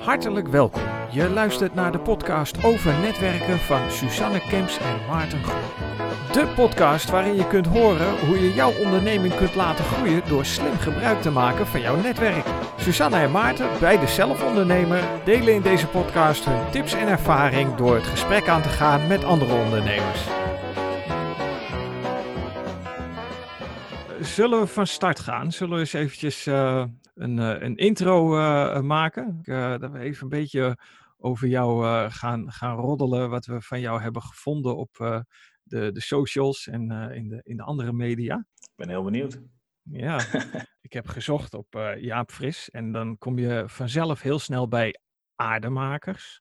Hartelijk welkom. Je luistert naar de podcast over netwerken van Susanne Kemps en Maarten Groen. De podcast waarin je kunt horen hoe je jouw onderneming kunt laten groeien door slim gebruik te maken van jouw netwerk. Susanne en Maarten, beide zelfondernemer, delen in deze podcast hun tips en ervaring door het gesprek aan te gaan met andere ondernemers. Zullen we van start gaan? Zullen we eens eventjes uh, een, uh, een, intro uh, maken? dat we even een beetje over jou gaan, gaan roddelen, wat we van jou hebben gevonden op de, de socials en in, de, in de andere media. Ik ben heel benieuwd. Ja, ik heb gezocht op Jaap Fris en dan kom je vanzelf heel snel bij aardemakers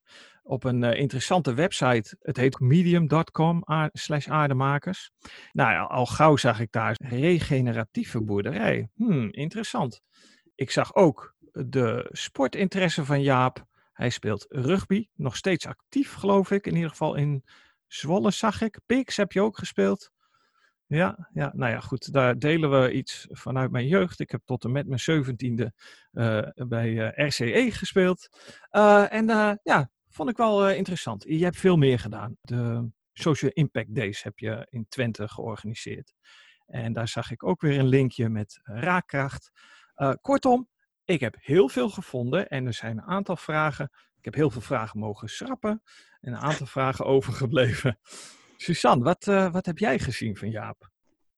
op een uh, interessante website. Het heet medium.com slash aardemakers. Nou ja, al gauw zag ik daar regeneratieve boerderij. Hmm, interessant. Ik zag ook de sportinteresse van Jaap. Hij speelt rugby, nog steeds actief geloof ik. In ieder geval in Zwolle zag ik. Pix heb je ook gespeeld. Ja, ja, nou ja, goed. Daar delen we iets vanuit mijn jeugd. Ik heb tot en met mijn zeventiende uh, bij uh, RCE gespeeld. Uh, en ja, vond ik wel interessant. Je hebt veel meer gedaan. De Social Impact Days heb je in Twente georganiseerd. En daar zag ik ook weer een linkje met raakkracht. Kortom, ik heb heel veel gevonden en er zijn een aantal vragen. Ik heb heel veel vragen mogen schrappen en een aantal vragen overgebleven. Suzanne, wat, uh, wat heb jij gezien van Jaap?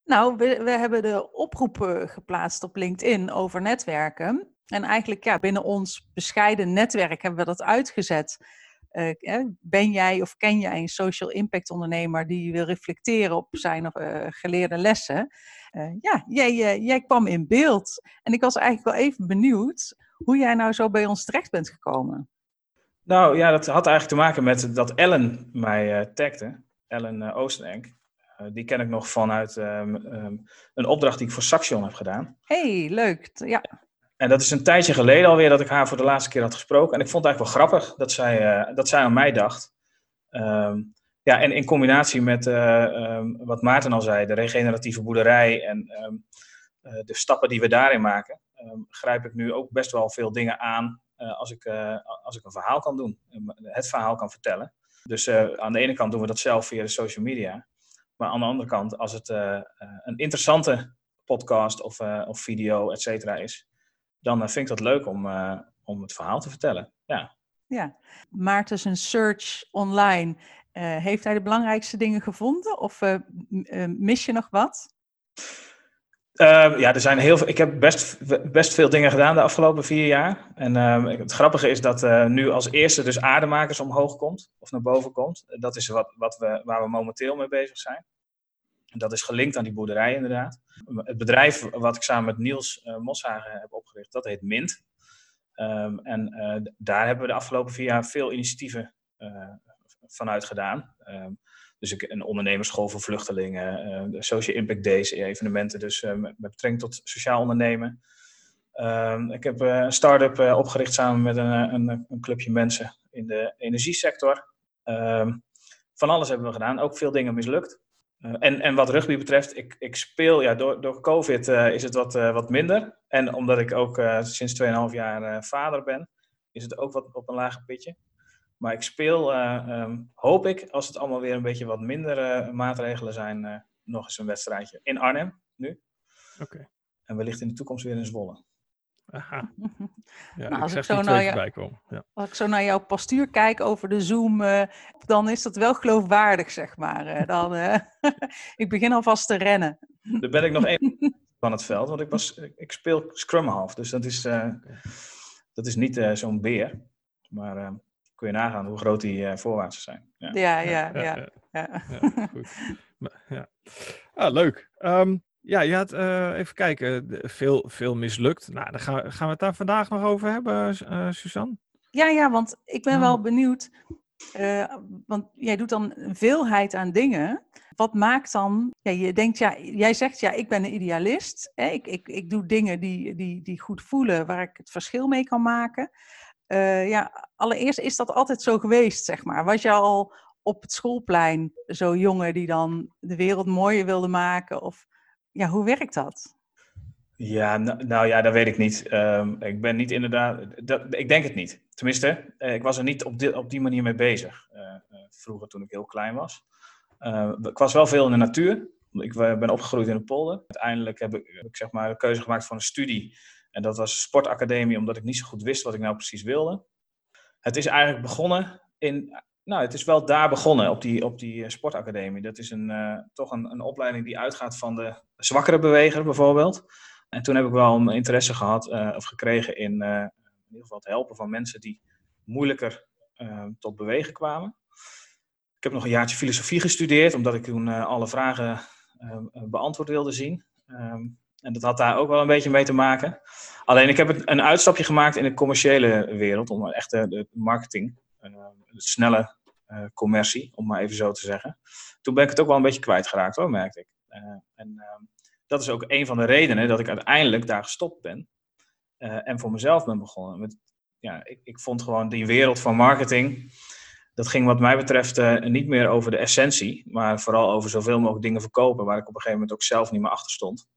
Nou, we, we hebben de oproepen geplaatst op LinkedIn over netwerken. En eigenlijk ja, binnen ons bescheiden netwerk hebben we dat uitgezet. Uh, ben jij of ken jij een social impact ondernemer die wil reflecteren op zijn uh, geleerde lessen? Uh, ja, jij, jij kwam in beeld. En ik was eigenlijk wel even benieuwd hoe jij nou zo bij ons terecht bent gekomen. Nou ja, dat had eigenlijk te maken met dat Ellen mij tagde. Ellen Oostenenk. Die ken ik nog vanuit um, um, een opdracht die ik voor Saxion heb gedaan. hey, leuk. Ja. En dat is een tijdje geleden alweer dat ik haar voor de laatste keer had gesproken. En ik vond het eigenlijk wel grappig dat zij, uh, dat zij aan mij dacht. Um, ja, en in combinatie met wat Maarten al zei, de regeneratieve boerderij en de stappen die we daarin maken, grijp ik nu ook best wel veel dingen aan als, ik, als ik een verhaal kan doen, het verhaal kan vertellen. Dus aan de ene kant doen we dat zelf via de social media. Maar aan de andere kant, als het een interessante podcast of, of video, et cetera, is, dan vind ik dat leuk om, om het verhaal te vertellen. Ja. Ja, Maarten zijn search online. heeft hij de belangrijkste dingen gevonden of mis je nog wat? Uh, ja, er zijn heel veel. Ik heb best, best veel dingen gedaan de afgelopen vier jaar. En uh, het grappige is dat uh, nu als eerste dus aardemakers omhoog komt, of naar boven komt. Dat is wat, wat we, waar we momenteel mee bezig zijn. Dat is gelinkt aan die boerderij inderdaad. Het bedrijf wat ik samen met Niels uh, Moshagen heb opgericht, dat heet Mint. Um, en daar hebben we de afgelopen vier jaar veel initiatieven vanuit gedaan. Um, dus ik, een ondernemersschool voor vluchtelingen, uh, Social Impact Days, evenementen dus uh, met, betrekking tot sociaal ondernemen. Uh, ik heb een start-up opgericht samen met een, een, een, clubje mensen in de energiesector. Ehm, van alles hebben we gedaan, ook veel dingen mislukt. En, en wat rugby betreft, ik, ik speel, ja, door, door COVID is het wat, wat minder. En omdat ik ook sinds 2,5 jaar vader ben, is het ook wat op een lager pitje. Maar ik speel, um, hoop ik, als het allemaal weer een beetje wat minder maatregelen zijn, nog eens een wedstrijdje in Arnhem nu. Oké. Okay. En wellicht in de toekomst weer in Zwolle. Aha. Ja, nou, als, ik zo naar jou, ja. als ik zo naar jouw postuur kijk over de Zoom, dan is dat wel geloofwaardig, zeg maar. dan, ik begin alvast te rennen. Dan ben ik nog één van het veld, want ik, was, ik speel scrum half, dus dat is, dat is niet zo'n beer. Maar ehm, kun je nagaan hoe groot die uh, voorwaartsen zijn. Ja, ja, ja. ja, ja, ja. goed. ja. Ah, leuk. Um, ja, je had uh, even kijken, veel, veel mislukt. Nou, dan gaan, gaan we het daar vandaag nog over hebben, uh, Suzanne? Ja, ja, want ik ben wel benieuwd. Uh, want jij doet dan een veelheid aan dingen. Wat maakt dan, ja, je denkt, ja, jij zegt, ja, ik ben een idealist. Hè? Ik, ik, ik doe dingen die, die, die goed voelen, waar ik het verschil mee kan maken. Uh, ja, allereerst is dat altijd zo geweest, zeg maar. Was je al op het schoolplein zo'n jongen die dan de wereld mooier wilde maken? Of ja, hoe werkt dat? Ja, nou, nou ja, dat weet ik niet. Ehm, ik ben niet inderdaad. Dat, ik denk het niet. Tenminste, eh, ik was er niet op, op die manier mee bezig. Uh, vroeger, toen ik heel klein was. ik was wel veel in de natuur. Ik ben opgegroeid in de polder. Uiteindelijk heb ik, heb ik zeg maar, een keuze gemaakt voor een studie. En dat was sportacademie, omdat ik niet zo goed wist wat ik nou precies wilde. Het is eigenlijk begonnen in. Nou, het is wel daar begonnen, op die, op die sportacademie. Dat is een, toch een, een opleiding die uitgaat van de zwakkere beweger, bijvoorbeeld. En toen heb ik wel een interesse gehad uh, of gekregen in, in ieder geval het helpen van mensen die moeilijker tot bewegen kwamen. Ik heb nog een jaartje filosofie gestudeerd, omdat ik toen alle vragen beantwoord wilde zien. Um, en dat had daar ook wel een beetje mee te maken. Alleen ik heb een uitstapje gemaakt in de commerciële wereld, om echt de, marketing, snelle commercie, om maar even zo te zeggen. Toen ben ik het ook wel een beetje kwijtgeraakt hoor, merkte ik. en ehm, dat is ook een van de redenen dat ik uiteindelijk daar gestopt ben. Uh, en voor mezelf ben begonnen. Met, ja, ik, ik, vond gewoon die wereld van marketing. Dat ging wat mij betreft niet meer over de essentie. Maar vooral over zoveel mogelijk dingen verkopen. Waar ik op een gegeven moment ook zelf niet meer achter stond.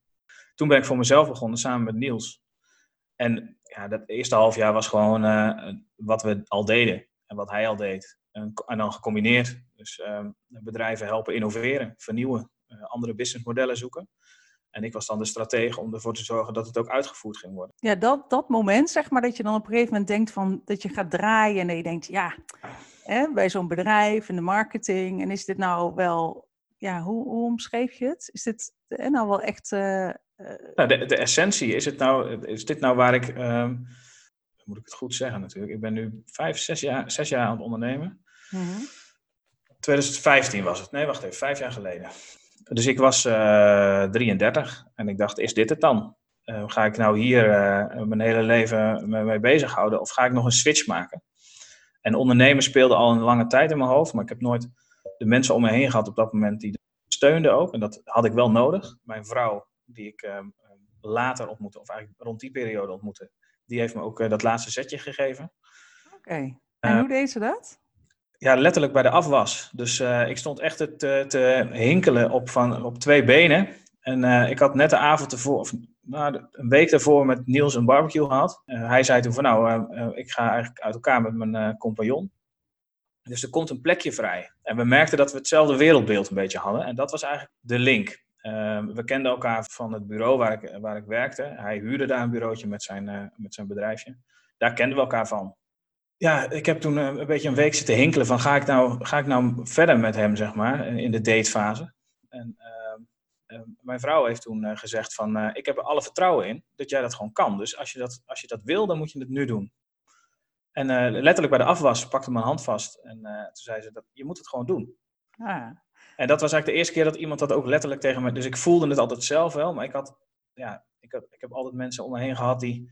Toen ben ik voor mezelf begonnen samen met Niels. En ja, dat eerste half jaar was gewoon wat we al deden. En wat hij al deed. En, en dan gecombineerd. Dus bedrijven helpen innoveren, vernieuwen. andere businessmodellen zoeken. En ik was dan de stratege om ervoor te zorgen dat het ook uitgevoerd ging worden. Ja, dat, dat moment zeg maar dat je dan op een gegeven moment denkt van dat je gaat draaien en dat je denkt, ja, hè, bij zo'n bedrijf en de marketing. En is dit nou wel, ja, hoe, hoe omschreef je het? Is dit hè, nou wel echt... Uh, nou, de, de essentie, is, het nou, is dit nou waar ik, uh, moet ik het goed zeggen natuurlijk, ik ben nu vijf, zes jaar, zes jaar aan het ondernemen. Mm 2015 was het, nee wacht even, vijf jaar geleden. Dus ik was uh, eh, 33 en ik dacht, is dit het dan? Uh, ga ik nou hier uh, mijn hele leven mee bezighouden of ga ik nog een switch maken? En ondernemen speelde al een lange tijd in mijn hoofd, maar ik heb nooit de mensen om me heen gehad op dat moment die steunden ook. En dat had ik wel nodig. Mijn vrouw, die ik later ontmoette, of eigenlijk rond die periode ontmoette, die heeft me ook dat laatste setje gegeven. Oké, en hoe deed ze dat? ja, letterlijk bij de afwas. Dus uh, ik stond echt te, te hinkelen op, van, op twee benen. En uh, ik had net de avond ervoor, of nou, een week daarvoor met Niels een barbecue gehad. Uh, hij zei toen van nou, ik ga eigenlijk uit elkaar met mijn compagnon. Dus er komt een plekje vrij. En we merkten dat we hetzelfde wereldbeeld een beetje hadden. En dat was eigenlijk de link. We kenden elkaar van het bureau waar ik, waar ik werkte. Hij huurde daar een bureautje met zijn, met zijn bedrijfje. Daar kenden we elkaar van ja, ik heb toen eh, een beetje een week zitten hinkelen van ga ik nou, ga ik nou verder met hem, zeg maar, in de datefase. En uh, mijn vrouw heeft toen uh, gezegd van ik heb er alle vertrouwen in dat jij dat gewoon kan. Dus als je dat, als je dat wil, dan moet je het nu doen. En letterlijk bij de afwas pakte mijn hand vast en toen zei ze dat je moet het gewoon doen. Ah. En dat was eigenlijk de eerste keer dat iemand dat ook letterlijk tegen me... Dus ik voelde het altijd zelf wel, maar ik had... Ja, ik, had, ik heb altijd mensen om me heen gehad die...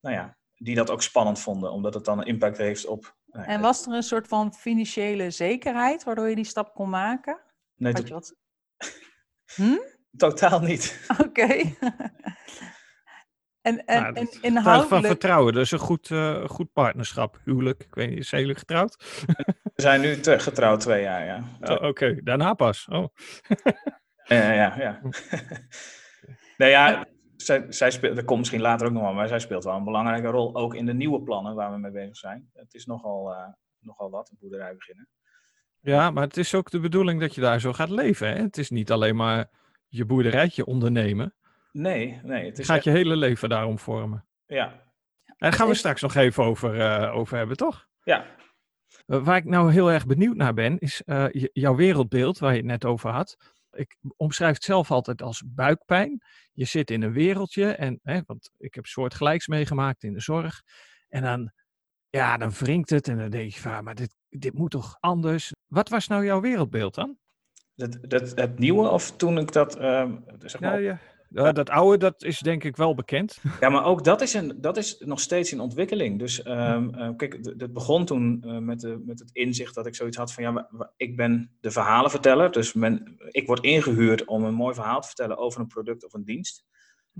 Nou ja, die dat ook spannend vonden, omdat het dan een impact heeft op. Nou en was er een soort van financiële zekerheid waardoor je die stap kon maken? Nee, to wat... hm? totaal niet. Oké. en, en, nou, en inhoudelijk... van vertrouwen, dus een goed, uh, goed partnerschap, huwelijk. Ik weet niet, zijn jullie getrouwd? We zijn nu te, getrouwd twee jaar, ja. Oh, Oké, daarna pas. Oh. ja, ja, ja. nee, ja, zij, zij speelt, dat komt misschien later ook nog wel, maar zij speelt wel een belangrijke rol. Ook in de nieuwe plannen waar we mee bezig zijn. Het is nogal, uh, nogal wat, een boerderij beginnen. Ja, maar het is ook de bedoeling dat je daar zo gaat leven. Hè? Het is niet alleen maar je boerderijtje ondernemen. Nee, nee. Het is gaat je hele leven daarom vormen. Ja. En daar gaan we straks nog even over, uh, over hebben, toch? Ja. Uh, waar ik nou heel erg benieuwd naar ben, is jouw wereldbeeld, waar je het net over had ik omschrijf het zelf altijd als buikpijn. Je zit in een wereldje, en, hè, want ik heb soortgelijks meegemaakt in de zorg. En dan, ja, dan wringt het en dan denk je van, maar dit, dit moet toch anders? Wat was nou jouw wereldbeeld dan? Dat, dat, het nieuwe of toen ik dat, uh, zeg maar, ja, ja. Ja, dat oude, dat is denk ik wel bekend. Ja, maar ook dat is, een, dat is nog steeds in ontwikkeling. Dus um, kijk, het begon toen uh, met, de, met het inzicht dat ik zoiets had van... ja, ik ben de verhalenverteller. Dus men, ik word ingehuurd om een mooi verhaal te vertellen over een product of een dienst.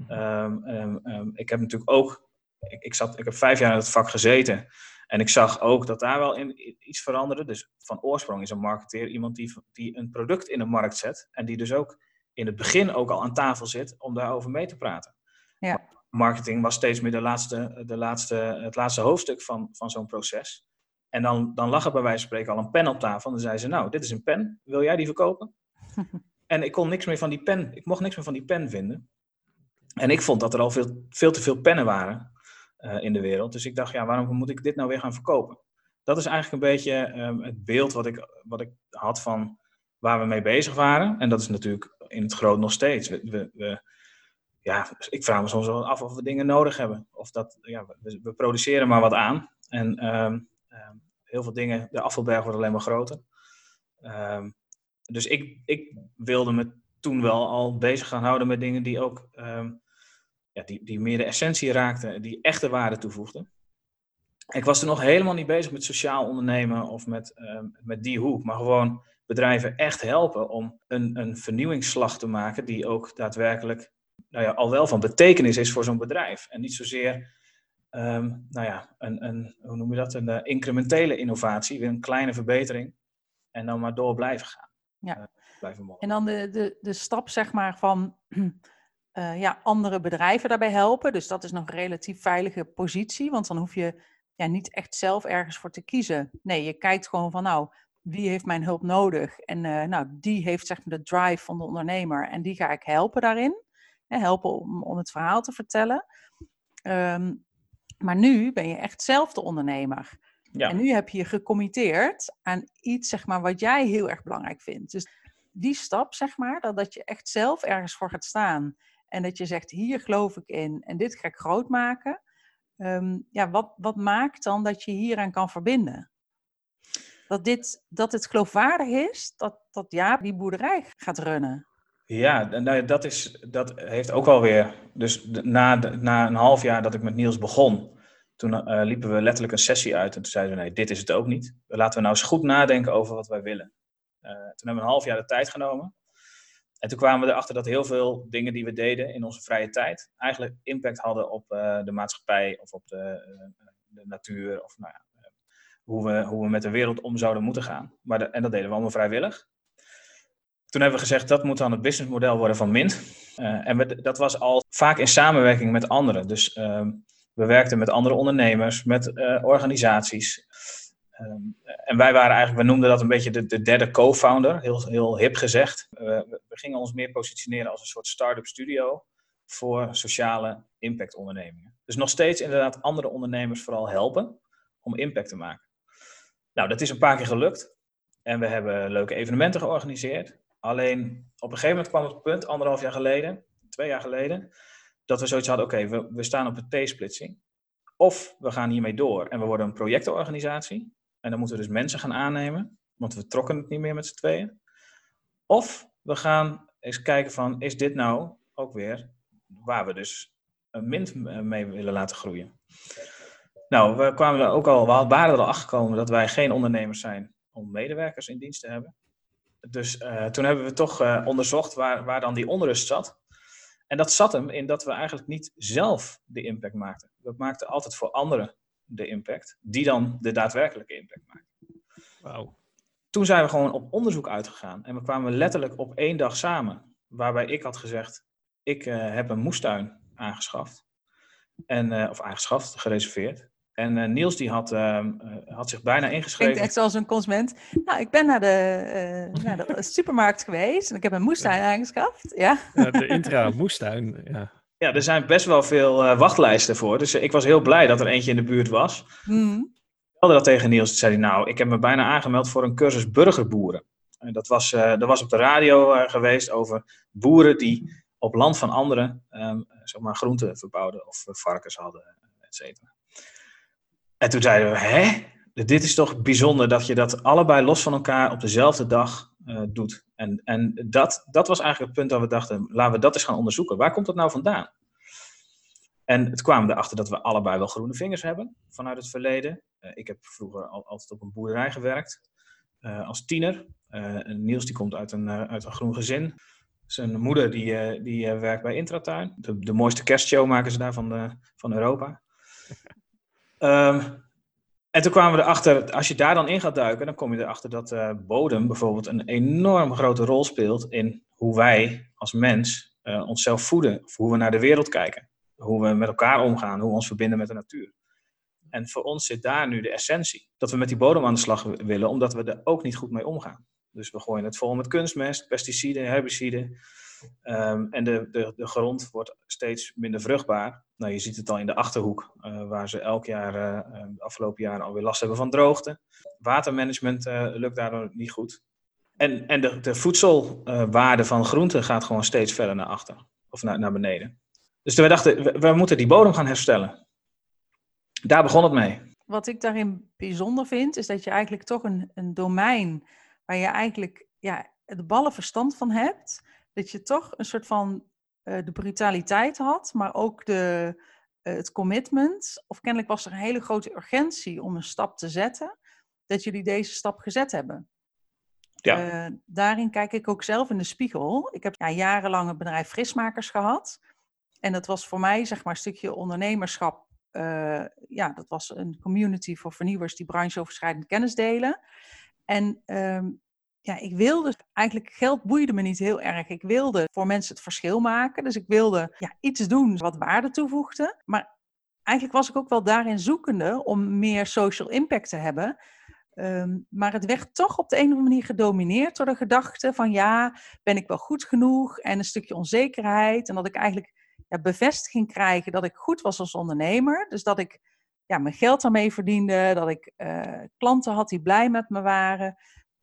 Um, ik heb natuurlijk ook... Ik, ik, zat, ik heb vijf jaar in het vak gezeten. En ik zag ook dat daar wel in, iets veranderde. Dus van oorsprong is een marketeer iemand die, die een product in de markt zet. En die dus ook in het begin ook al aan tafel zit om daarover mee te praten. Ja. Marketing was steeds meer de laatste, de laatste, het laatste hoofdstuk van, van zo'n proces. En dan, dan lag er bij wijze van spreken al een pen op tafel. En dan zei ze, nou, dit is een pen. Wil jij die verkopen? en ik kon niks meer van die pen. Ik mocht niks meer van die pen vinden. En ik vond dat er al veel, veel te veel pennen waren uh, in de wereld. Dus ik dacht, ja, waarom moet ik dit nou weer gaan verkopen? Dat is eigenlijk een beetje um, het beeld wat ik, wat ik had van waar we mee bezig waren. En dat is natuurlijk in het groot nog steeds. We, we, we, ja, ik vraag me soms wel af of we dingen nodig hebben. Of dat, ja, we, produceren maar wat aan. En um, um, heel veel dingen, de afvalberg wordt alleen maar groter. Um, dus ik, ik wilde me toen wel al bezig gaan houden met dingen die ook ja, die, die meer de essentie raakten, die echte waarde toevoegden. Ik was er nog helemaal niet bezig met sociaal ondernemen of met, met die hoek, maar gewoon bedrijven echt helpen om een, een vernieuwingsslag te maken die ook daadwerkelijk nou ja, al wel van betekenis is voor zo'n bedrijf. En niet zozeer um, nou ja, een, een, hoe noem je dat, een uh, incrementele innovatie, weer een kleine verbetering. En dan maar door blijven gaan. Ja. Uh, blijven en dan de, de, de stap zeg maar van uh, ja, andere bedrijven daarbij helpen. Dus dat is nog een relatief veilige positie, want dan hoef je ja, niet echt zelf ergens voor te kiezen. Nee, je kijkt gewoon van nou, wie heeft mijn hulp nodig? En uh, nou, die heeft zeg maar de drive van de ondernemer en die ga ik helpen daarin. Hè, helpen om, om het verhaal te vertellen. Um, maar nu ben je echt zelf de ondernemer. Ja. En nu heb je je gecommitteerd aan iets zeg maar, wat jij heel erg belangrijk vindt. Dus die stap, zeg maar, dat, dat je echt zelf ergens voor gaat staan. En dat je zegt, hier geloof ik in en dit ga ik groot maken. Um, ja, wat, wat maakt dan dat je hieraan kan verbinden? Dat, dit, dat het geloofwaardig is dat, dat ja, die boerderij gaat runnen. Ja, nou, dat, is, dat heeft ook wel weer. Dus na, na een half jaar dat ik met Niels begon, toen uh, liepen we letterlijk een sessie uit. En toen zeiden we: nee, dit is het ook niet. Laten we nou eens goed nadenken over wat wij willen. Uh, toen hebben we een half jaar de tijd genomen. En toen kwamen we erachter dat heel veel dingen die we deden in onze vrije tijd eigenlijk impact hadden op uh, de maatschappij of op de, de natuur. Of nou ja, hoe we, hoe we met de wereld om zouden moeten gaan. Maar en dat deden we allemaal vrijwillig. Toen hebben we gezegd dat moet dan het businessmodel worden van Mint. Uh, en dat was al vaak in samenwerking met anderen. Dus uh, we werkten met andere ondernemers, met uh, organisaties. Ehm, en wij waren eigenlijk, we noemden dat een beetje de, de derde co-founder, heel, heel hip gezegd. we gingen ons meer positioneren als een soort start-up studio voor sociale impactondernemingen. Dus nog steeds inderdaad andere ondernemers vooral helpen om impact te maken. Nou, dat is een paar keer gelukt. En we hebben leuke evenementen georganiseerd. Alleen op een gegeven moment kwam het punt, anderhalf jaar geleden, twee jaar geleden, dat we zoiets hadden: oké, we, we staan op een T-splitsing. Of we gaan hiermee door en we worden een projectenorganisatie. En dan moeten we dus mensen gaan aannemen, want we trokken het niet meer met z'n tweeën. Of we gaan eens kijken van, is dit nou ook weer waar we dus een mint mee willen laten groeien? Nou, we kwamen er ook al, we waren er al achter gekomen dat wij geen ondernemers zijn om medewerkers in dienst te hebben. Dus uh, toen hebben we toch uh, onderzocht waar, waar dan die onrust zat. En dat zat hem in dat we eigenlijk niet zelf de impact maakten. We maakten altijd voor anderen de impact, die dan de daadwerkelijke impact maakten. Wow. Toen zijn we gewoon op onderzoek uitgegaan en we kwamen letterlijk op één dag samen, waarbij ik had gezegd: Ik uh, heb een moestuin aangeschaft. En, of aangeschaft, gereserveerd. En uh, Niels die had, uh, had zich bijna ingeschreven. Klinkt echt zoals een consument. Nou, ik ben naar de, uh, naar de supermarkt geweest en ik heb een moestuin aangeschaft. Ja. ja de intra moestuin, ja. Ja, er zijn best wel veel wachtlijsten voor. Dus ik was heel blij dat er eentje in de buurt was. Mm. Ik dat tegen Niels. Toen zei hij, nou, ik heb me bijna aangemeld voor een cursus burgerboeren. En dat was, dat was op de radio geweest over boeren die op land van anderen um, zeg maar groenten verbouwden of varkens hadden, et cetera. En toen zeiden we, hè? Dit is toch bijzonder dat je dat allebei los van elkaar op dezelfde dag uh, doet. En, en dat, dat was eigenlijk het punt dat we dachten, laten we dat eens gaan onderzoeken. Waar komt dat nou vandaan? En het kwamen erachter dat we allebei wel groene vingers hebben vanuit het verleden. Uh, ik heb vroeger al, altijd op een boerderij gewerkt uh, als tiener. Niels die komt uit een, uit een groen gezin. Zijn moeder die, die werkt bij Intratuin. De, de mooiste kerstshow maken ze daar van, de, van Europa. Um, en toen kwamen we erachter, als je daar dan in gaat duiken, dan kom je erachter dat uh, bodem bijvoorbeeld een enorm grote rol speelt in hoe wij als mens uh, onszelf voeden, of hoe we naar de wereld kijken. hoe we met elkaar omgaan, hoe we ons verbinden met de natuur. En voor ons zit daar nu de essentie. Dat we met die bodem aan de slag willen, omdat we er ook niet goed mee omgaan. Dus we gooien het vol met kunstmest, pesticiden, herbiciden. Um, en de, de, de grond wordt steeds minder vruchtbaar. Nou, je ziet het al in de achterhoek, uh, waar ze elk jaar, uh, de afgelopen jaren alweer last hebben van droogte. Watermanagement uh, lukt daardoor niet goed. En, en de, de voedselwaarde van groenten gaat gewoon steeds verder naar achter, of naar, naar beneden. Dus we dachten, we, we moeten die bodem gaan herstellen. Daar begon het mee. Wat ik daarin bijzonder vind, is dat je eigenlijk toch een, een domein waar je eigenlijk ja, de ballen verstand van hebt, dat je toch een soort van uh, de brutaliteit had, maar ook de, uh, het commitment. Of kennelijk was er een hele grote urgentie om een stap te zetten, dat jullie deze stap gezet hebben. Ja. Uh, daarin kijk ik ook zelf in de spiegel. Ik heb ja, jarenlang een bedrijf Frismakers gehad. En dat was voor mij zeg maar een stukje ondernemerschap. ja, dat was een community voor vernieuwers die brancheoverschrijdend kennis delen. En um, ja, ik wilde eigenlijk, geld boeide me niet heel erg. Ik wilde voor mensen het verschil maken. Dus ik wilde ja, iets doen wat waarde toevoegde. Maar eigenlijk was ik ook wel daarin zoekende om meer social impact te hebben. Um, maar het werd toch op de een of andere manier gedomineerd door de gedachte van ja, ben ik wel goed genoeg? En een stukje onzekerheid. En dat ik eigenlijk ja, bevestiging krijgen dat ik goed was als ondernemer. Dus dat ik ja, mijn geld daarmee verdiende, dat ik uh, klanten had die blij met me waren.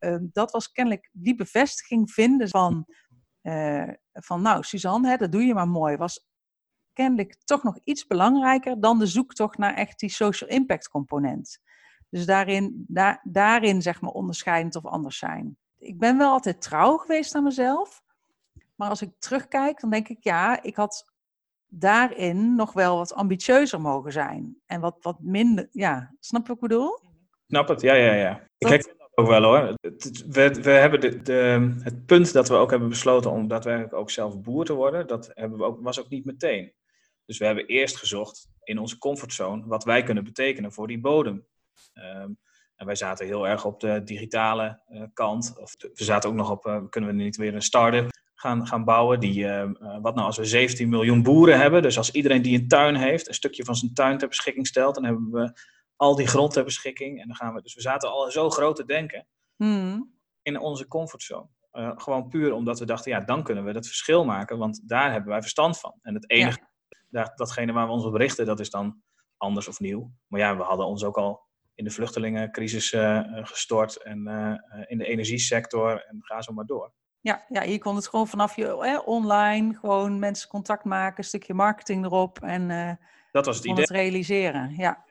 Ehm, dat was kennelijk die bevestiging vinden van, uh, van nou, Suzanne, hè, dat doe je maar mooi, was kennelijk toch nog iets belangrijker dan de zoektocht naar echt die social impact component. Dus daarin, da daarin zeg maar onderscheidend of anders zijn. Ik ben wel altijd trouw geweest aan mezelf. Maar als ik terugkijk, dan denk ik, ja, ik had daarin nog wel wat ambitieuzer mogen zijn. En wat, wat minder, ja, snap je wat ik bedoel? Snap het, ja, ja, ja. Ik ook wel hoor. We, we hebben de, het punt dat we ook hebben besloten om daadwerkelijk ook zelf boer te worden, dat hebben we ook, was ook niet meteen. Dus we hebben eerst gezocht in onze comfortzone wat wij kunnen betekenen voor die bodem. Um, en wij zaten heel erg op de digitale uh, kant. Of we zaten ook nog op, uh, kunnen we niet weer een start-up gaan, gaan bouwen? Die, uh, wat nou als we 17 miljoen boeren hebben, dus als iedereen die een tuin heeft, een stukje van zijn tuin ter beschikking stelt, dan hebben we al die grond ter beschikking. En dan gaan we, dus we zaten al zo groot te denken hmm. in onze comfortzone. Uh, gewoon puur omdat we dachten, ja, dan kunnen we dat verschil maken, want daar hebben wij verstand van. En het enige, dat, datgene waar we ons op richten, dat is dan anders of nieuw. Maar ja, we hadden ons ook al in de vluchtelingencrisis uh, gestort en uh, in de energiesector en ga zo maar door. Ja, ja, je kon het gewoon vanaf je online, gewoon mensen contact maken, een stukje marketing erop en dat was het idee. het realiseren. Ja.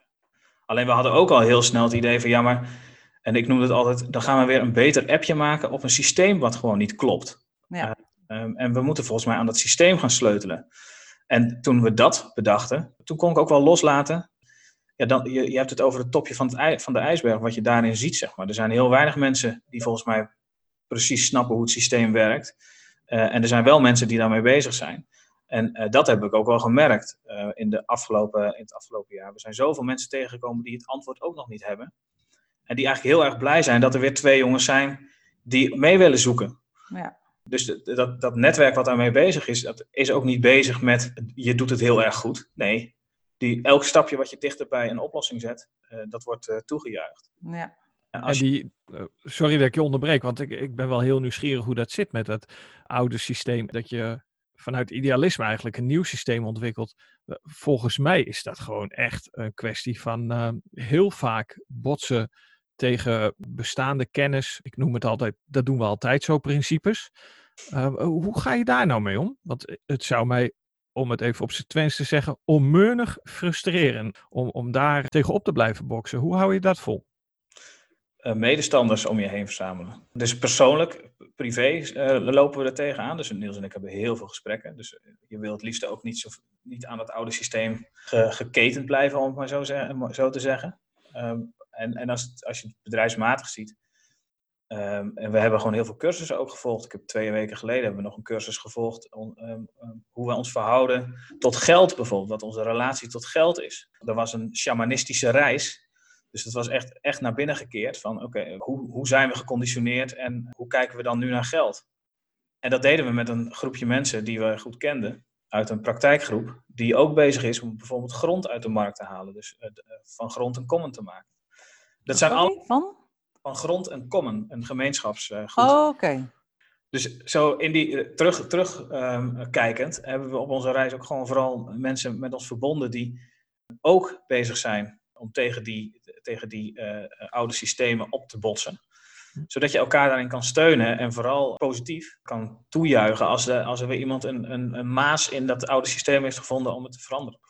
Alleen we hadden ook al heel snel het idee van ja, maar, en ik noem het altijd, dan gaan we weer een beter appje maken op een systeem wat gewoon niet klopt. Ja. Uh, en we moeten volgens mij aan dat systeem gaan sleutelen. En toen we dat bedachten, toen kon ik ook wel loslaten. Ja, dan, je, je hebt het over het topje van, het, van de ijsberg, wat je daarin ziet, zeg maar. Er zijn heel weinig mensen die volgens mij precies snappen hoe het systeem werkt. Uh, en er zijn wel mensen die daarmee bezig zijn. En uh, dat heb ik ook wel gemerkt uh, in, de afgelopen, in het afgelopen jaar. Er zijn zoveel mensen tegengekomen die het antwoord ook nog niet hebben. En die eigenlijk heel erg blij zijn dat er weer twee jongens zijn die mee willen zoeken. Ja. Dus de, dat, dat netwerk wat daarmee bezig is, dat is ook niet bezig met je doet het heel erg goed. Nee, die, elk stapje wat je dichter bij een oplossing zet, uh, dat wordt toegejuicht. Ja. En die, sorry dat ik je onderbreek, want ik, ik ben wel heel nieuwsgierig hoe dat zit met dat oude systeem. Dat je vanuit idealisme eigenlijk een nieuw systeem ontwikkeld. Eh, volgens mij is dat gewoon echt een kwestie van uh, heel vaak botsen tegen bestaande kennis. Ik noem het altijd, dat doen we altijd zo, principes. Uh, hoe ga je daar nou mee om? Want het zou mij, om het even op zijn twens te zeggen, onmeunig frustreren om, om daar tegenop te blijven boksen. Hoe hou je dat vol? Uh, medestanders om je heen verzamelen. Dus persoonlijk privé uh, lopen we er tegenaan. Dus Niels en ik hebben heel veel gesprekken. Dus eh, je wilt het liefst ook niet, zo, niet aan het oude systeem ge, geketend blijven, om het maar zo, zo te zeggen. Um, en en als, als je het bedrijfsmatig ziet. Um, en we hebben gewoon heel veel cursussen ook gevolgd. Ik heb twee weken geleden hebben we nog een cursus gevolgd. Om, um, hoe we ons verhouden tot geld bijvoorbeeld. Wat onze relatie tot geld is. Er was een shamanistische reis dus het was echt, echt naar binnen gekeerd van oké, hoe, hoe zijn we geconditioneerd en hoe kijken we dan nu naar geld? En dat deden we met een groepje mensen die we goed kenden. uit een praktijkgroep die ook bezig is om bijvoorbeeld grond uit de markt te halen. Dus uh, van grond een common te maken. Dat zijn al van? van grond een common, een gemeenschapsgoed. oh, oké. Dus zo in die, terug, terug um, kijkend hebben we op onze reis ook gewoon vooral mensen met ons verbonden die ook bezig zijn om tegen die, tegen die uh, oude systemen op te botsen. Zodat je elkaar daarin kan steunen en vooral positief kan toejuichen als, de, als er weer iemand een, een, een maas in dat oude systeem heeft gevonden om het te veranderen.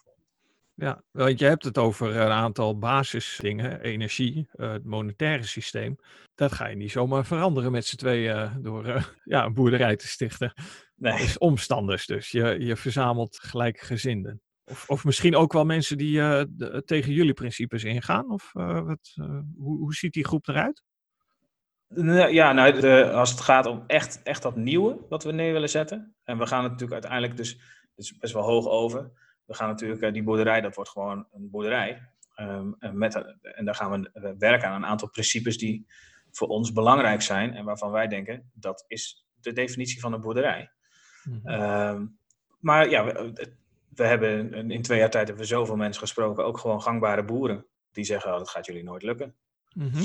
Ja, want je hebt het over een aantal basisdingen, energie, uh, het monetaire systeem. Dat ga je niet zomaar veranderen met z'n tweeën door ja, een boerderij te stichten. Nee. Dus omstanders dus. Je, je verzamelt gelijkgezinden. Of, of misschien ook wel mensen die de, tegen jullie principes ingaan? Of wat, hoe, hoe ziet die groep eruit? Ja, nou, de, als het gaat om echt, echt dat nieuwe wat we neer willen zetten. En we gaan het natuurlijk uiteindelijk dus, dus best wel hoog over we gaan natuurlijk, eh, die boerderij, dat wordt gewoon een boerderij. Um, met, en daar gaan we werken aan een aantal principes die voor ons belangrijk zijn en waarvan wij denken dat is de definitie van een boerderij. Mm maar ja, we, hebben in twee jaar tijd hebben we zoveel mensen gesproken, ook gewoon gangbare boeren, die zeggen: oh, dat gaat jullie nooit lukken. Mm -hmm.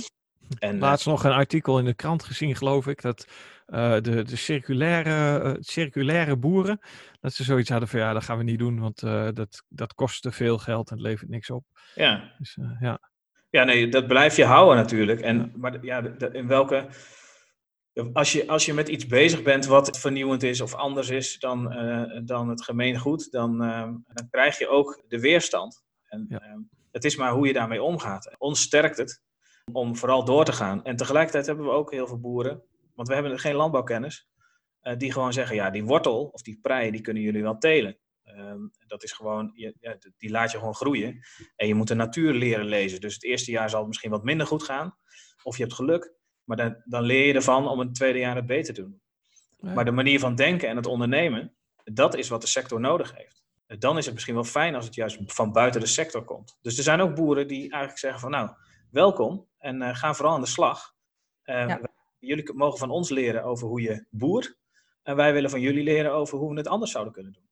En, Laatst nog een artikel in de krant gezien, geloof ik, dat uh, de, de circulaire, uh, circulaire boeren, dat ze zoiets hadden van ja, dat gaan we niet doen, want dat, dat kost te veel geld en het levert niks op. Ja. Dus, ja. ja, nee, dat blijf je houden natuurlijk. En, maar ja, in welke. Als je, als je met iets bezig bent wat vernieuwend is of anders is dan, dan het gemeengoed, dan, dan krijg je ook de weerstand. En ja. het is maar hoe je daarmee omgaat. Ons sterkt het om vooral door te gaan. En tegelijkertijd hebben we ook heel veel boeren, want we hebben geen landbouwkennis, uh, die gewoon zeggen, ja, die wortel of die prei, die kunnen jullie wel telen. Ehm, dat is gewoon, je, ja, die laat je gewoon groeien. En je moet de natuur leren lezen. Dus het eerste jaar zal het misschien wat minder goed gaan. Of je hebt geluk. Maar dan, dan leer je ervan om het tweede jaar het beter te doen. Maar de manier van denken en het ondernemen, dat is wat de sector nodig heeft. Dan is het misschien wel fijn als het juist van buiten de sector komt. Dus er zijn ook boeren die eigenlijk zeggen van nou, welkom en uh, ga vooral aan de slag. Uh, Jullie mogen van ons leren over hoe je boert. En wij willen van jullie leren over hoe we het anders zouden kunnen doen.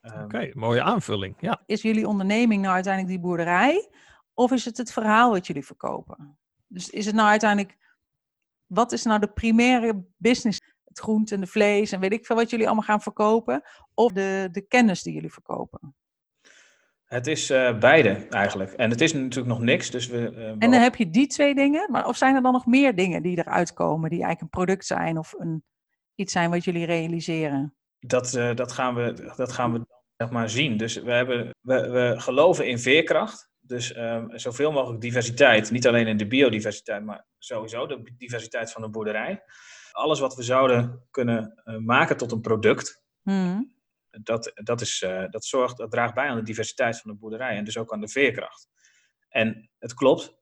Ehm, Oké, mooie aanvulling. Ja. Is jullie onderneming nou uiteindelijk die boerderij? Of is het het verhaal wat jullie verkopen? Dus is het nou uiteindelijk, wat is nou de primaire business? Het groente en de vlees en weet ik veel wat jullie allemaal gaan verkopen? Of de, de kennis die jullie verkopen? Het is uh, beide eigenlijk. En het is natuurlijk nog niks. Dus we, uh, en dan heb je die twee dingen. Maar of zijn er dan nog meer dingen die eruit komen, die eigenlijk een product zijn of een, iets zijn wat jullie realiseren? Dat, uh, dat gaan we, dat gaan we zeg maar zien. Dus we, hebben, we, we geloven in veerkracht. Dus um, zoveel mogelijk diversiteit. Niet alleen in de biodiversiteit, maar sowieso de diversiteit van de boerderij. Alles wat we zouden kunnen maken tot een product. Hmm dat, dat, is, uh, dat, zorgt, dat draagt bij aan de diversiteit van de boerderij en dus ook aan de veerkracht. En het klopt,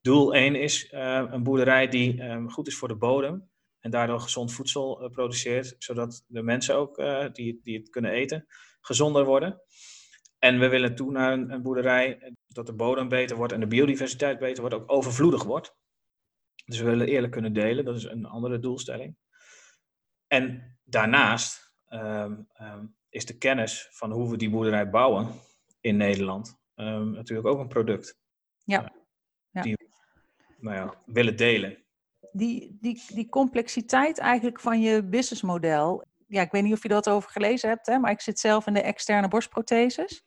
doel 1 is uh, een boerderij die um, goed is voor de bodem en daardoor gezond voedsel produceert, zodat de mensen ook die, die het kunnen eten gezonder worden. En we willen toe naar een, boerderij dat de bodem beter wordt en de biodiversiteit beter wordt, ook overvloedig wordt. Dus we willen eerlijk kunnen delen, dat is een andere doelstelling. En daarnaast um, um, is de kennis van hoe we die boerderij bouwen in Nederland um, natuurlijk ook een product. Ja. Uh, die we nou ja, willen delen. Die, die, die complexiteit eigenlijk van je businessmodel. Ja, ik weet niet of je dat over gelezen hebt, hè, maar ik zit zelf in de externe borstprotheses.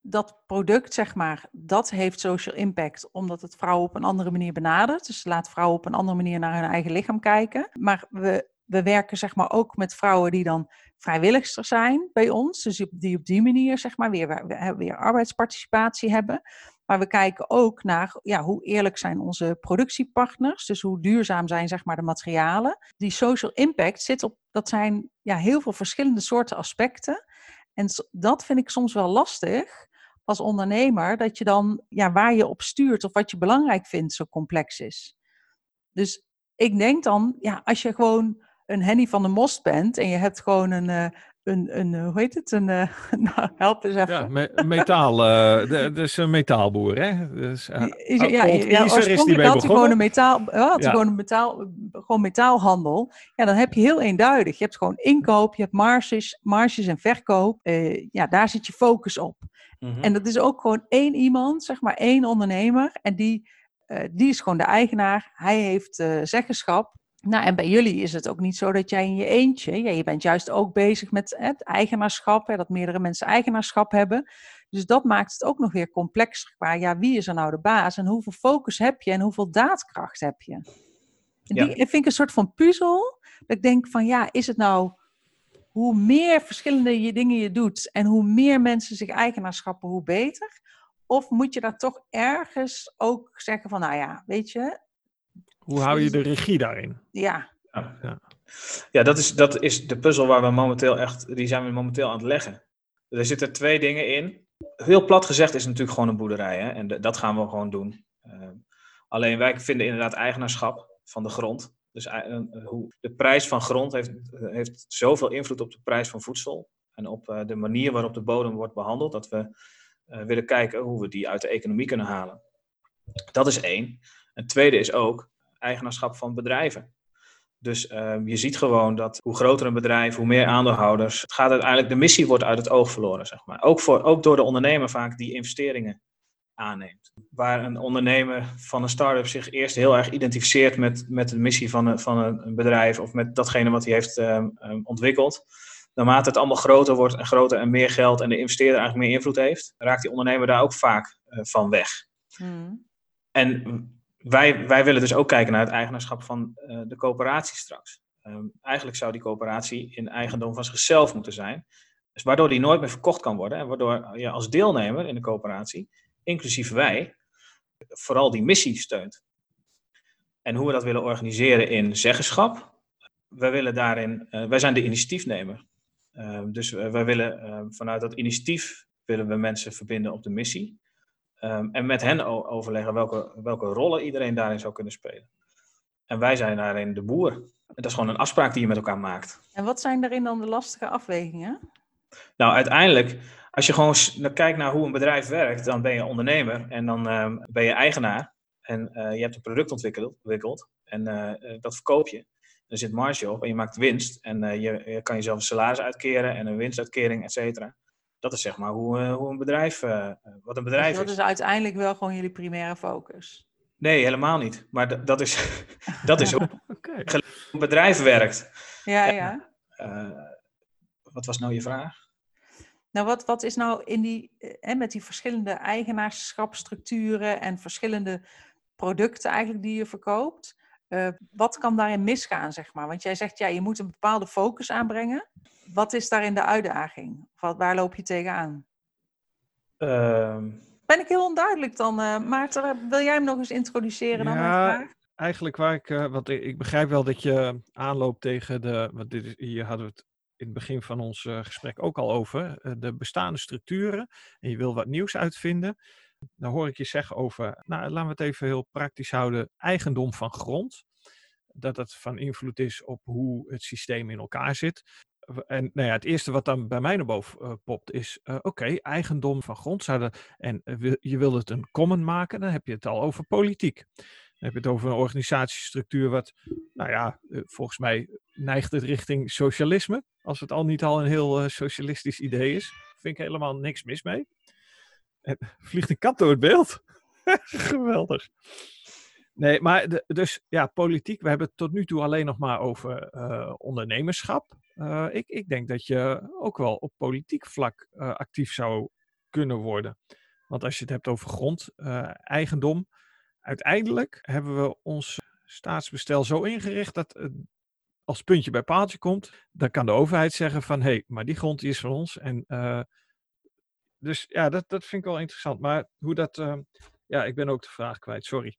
Dat product, zeg maar, dat heeft social impact omdat het vrouwen op een andere manier benadert. Dus laat vrouwen op een andere manier naar hun eigen lichaam kijken. Maar we we werken zeg maar ook met vrouwen die dan vrijwilligster zijn bij ons. Dus die op die manier zeg maar weer, weer arbeidsparticipatie hebben. Maar we kijken ook naar ja, hoe eerlijk zijn onze productiepartners. Dus hoe duurzaam zijn zeg maar, de materialen. Die social impact zit op, dat zijn ja, heel veel verschillende soorten aspecten. En dat vind ik soms wel lastig als ondernemer. Dat je dan ja, waar je op stuurt of wat je belangrijk vindt zo complex is. Dus ik denk dan, ja, als je gewoon een Henny van de Most bent en je hebt gewoon een, uh, een, een hoe heet het? Een, nou, help eens even. Ja, me, metaal, dus een metaalboer, hè? Dus, is, ja, ja, oorspronkelijk had hij gewoon een metaal, had ja. gewoon een metaal, gewoon metaalhandel. Ja, dan heb je heel eenduidig. Je hebt gewoon inkoop, je hebt marges, marges en verkoop. ja, daar zit je focus op. Mhm. En dat is ook gewoon één iemand, zeg maar één ondernemer. En die, die is gewoon de eigenaar. Hij heeft zeggenschap. Nou, en bij jullie is het ook niet zo dat jij in je eentje, ja, je bent juist ook bezig met het eigenaarschap, hè, dat meerdere mensen eigenaarschap hebben. Dus dat maakt het ook nog weer complexer qua, ja, wie is er nou de baas en hoeveel focus heb je en hoeveel daadkracht heb je? En die vind ik een soort van puzzel, dat ik denk van, ja, is het nou, hoe meer verschillende je dingen je doet en hoe meer mensen zich eigenaarschappen, hoe beter? Of moet je daar toch ergens ook zeggen van, nou ja, weet je, hoe hou je de regie daarin? Ja. Ja, ja. dat, is, dat is de puzzel waar we momenteel echt, die zijn we momenteel aan het leggen. Er zitten twee dingen in. Heel plat gezegd is het natuurlijk gewoon een boerderij. Hè? En dat gaan we gewoon doen. Uh, alleen wij vinden inderdaad eigenaarschap van de grond. Dus uh, hoe, de prijs van grond heeft, heeft zoveel invloed op de prijs van voedsel. En op uh, de manier waarop de bodem wordt behandeld. Dat we willen kijken hoe we die uit de economie kunnen halen. Dat is één. En tweede is ook, eigenaarschap van bedrijven. Dus ehm, je ziet gewoon dat hoe groter een bedrijf, hoe meer aandeelhouders. Het gaat uiteindelijk, de missie wordt uit het oog verloren, zeg maar. Ook, voor, ook door de ondernemer vaak die investeringen aanneemt. Waar een ondernemer van een start-up zich eerst heel erg identificeert met, met de missie van een, van een bedrijf of met datgene wat hij heeft ehm, ontwikkeld. Naarmate het allemaal groter wordt en groter en meer geld en de investeerder eigenlijk meer invloed heeft, raakt die ondernemer daar ook vaak uh, van weg. Hmm. En wij, wij willen dus ook kijken naar het eigenaarschap van uh, de coöperatie straks. Um, eigenlijk zou die coöperatie in eigendom van zichzelf moeten zijn. Dus waardoor die nooit meer verkocht kan worden. En waardoor je als deelnemer in de coöperatie, inclusief wij, vooral die missie steunt. En hoe we dat willen organiseren in zeggenschap. Wij willen daarin, uh, wij zijn de initiatiefnemer. Uh, dus wij willen uh, vanuit dat initiatief willen we mensen verbinden op de missie. Um, en met hen overleggen welke, welke rollen iedereen daarin zou kunnen spelen. En wij zijn daarin de boer. En dat is gewoon een afspraak die je met elkaar maakt. En wat zijn daarin dan de lastige afwegingen? Nou, uiteindelijk, als je gewoon kijkt naar hoe een bedrijf werkt, dan ben je ondernemer en dan um, ben je eigenaar. En uh, je hebt een product ontwikkeld en uh, dat verkoop je. Er zit marge op en je maakt winst. En je, je, kan jezelf een salaris uitkeren en een winstuitkering, et cetera dat is zeg maar hoe, eh, hoe een bedrijf, uh, wat een bedrijf dus dat is. is uiteindelijk wel gewoon jullie primaire focus? Nee, helemaal niet. Maar dat is, dat is hoe okay. een bedrijf werkt. Ja, ja. Uh, wat was nou je vraag? Nou, wat, wat is nou in die, hè, met die verschillende eigenaarschapsstructuren en verschillende producten eigenlijk die je verkoopt, uh, wat kan daarin misgaan, zeg maar? Want jij zegt, ja, je moet een bepaalde focus aanbrengen. Wat is daarin de uitdaging? Of waar loop je tegenaan? Uh... Ben ik heel onduidelijk dan? Uh, Maarten, wil jij hem nog eens introduceren dan? Ja, eigenlijk waar ik, uh, want ik, ik, begrijp wel dat je aanloopt tegen de, want dit is, hier hadden we het in het begin van ons uh, gesprek ook al over, de bestaande structuren. En je wil wat nieuws uitvinden. Dan hoor ik je zeggen over, nou laten we het even heel praktisch houden, eigendom van grond. Dat het van invloed is op hoe het systeem in elkaar zit. En nou ja, het eerste wat dan bij mij naar boven uh, popt is, uh, oké, eigendom van grond. Zouden, en uh, je wil het een common maken, dan heb je het al over politiek. Dan heb je het over een organisatiestructuur wat, nou ja, volgens mij neigt het richting socialisme. Als het al niet al een heel socialistisch idee is. Vind ik helemaal niks mis mee. En vliegt een kat door het beeld. Geweldig. Nee, maar dus ja, politiek. We hebben het tot nu toe alleen nog maar over uh, ondernemerschap. Uh, ik, ik denk dat je ook wel op politiek vlak uh, actief zou kunnen worden. Want als je het hebt over grond, eigendom. Uiteindelijk hebben we ons staatsbestel zo ingericht dat als puntje bij paaltje komt, dan kan de overheid zeggen van hé, hey, maar die grond is van ons. En dus ja, dat, dat vind ik wel interessant. Maar hoe dat. Ja, ik ben ook de vraag kwijt, sorry.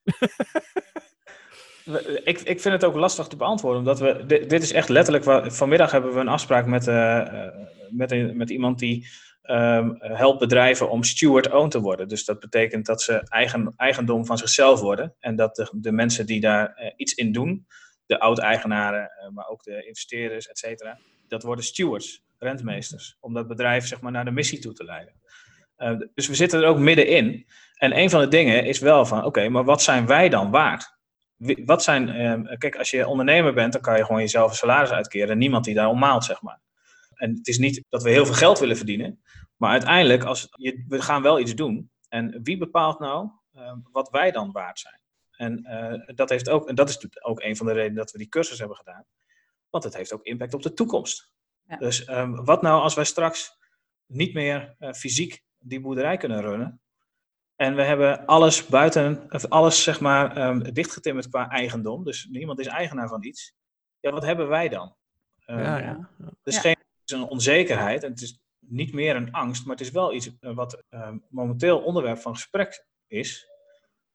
ik, ik vind het ook lastig te beantwoorden, omdat we. Dit, is echt letterlijk. Vanmiddag hebben we een afspraak met, uh, met, een, met iemand die um, helpt bedrijven om steward-owned te worden. Dus dat betekent dat ze eigen, eigendom van zichzelf worden. En dat de, de mensen die daar iets in doen, de oud-eigenaren, maar ook de investeerders, et cetera, dat worden stewards. rentmeesters. Om dat bedrijf zeg maar, naar de missie toe te leiden. Dus we zitten er ook middenin. En een van de dingen is wel van, oké, maar wat zijn wij dan waard? Wat zijn, uh, kijk, als je ondernemer bent, dan kan je gewoon jezelf een salaris uitkeren. En niemand die daarom maalt, zeg maar. En het is niet dat we heel veel geld willen verdienen. Maar uiteindelijk, als je, we gaan wel iets doen. En wie bepaalt nou uh, wat wij dan waard zijn? En, uh, dat, heeft ook, en dat is ook een van de redenen dat we die cursus hebben gedaan. Want het heeft ook impact op de toekomst. Ja. Dus um, wat nou als wij straks niet meer uh, fysiek die boerderij kunnen runnen. En we hebben alles buiten, alles zeg maar um, dichtgetimmerd qua eigendom. Dus niemand is eigenaar van iets. Ja, wat hebben wij dan? Um, ja, ja. Het is geen is een onzekerheid. En het is niet meer een angst, maar het is wel iets eh, wat momenteel onderwerp van gesprek is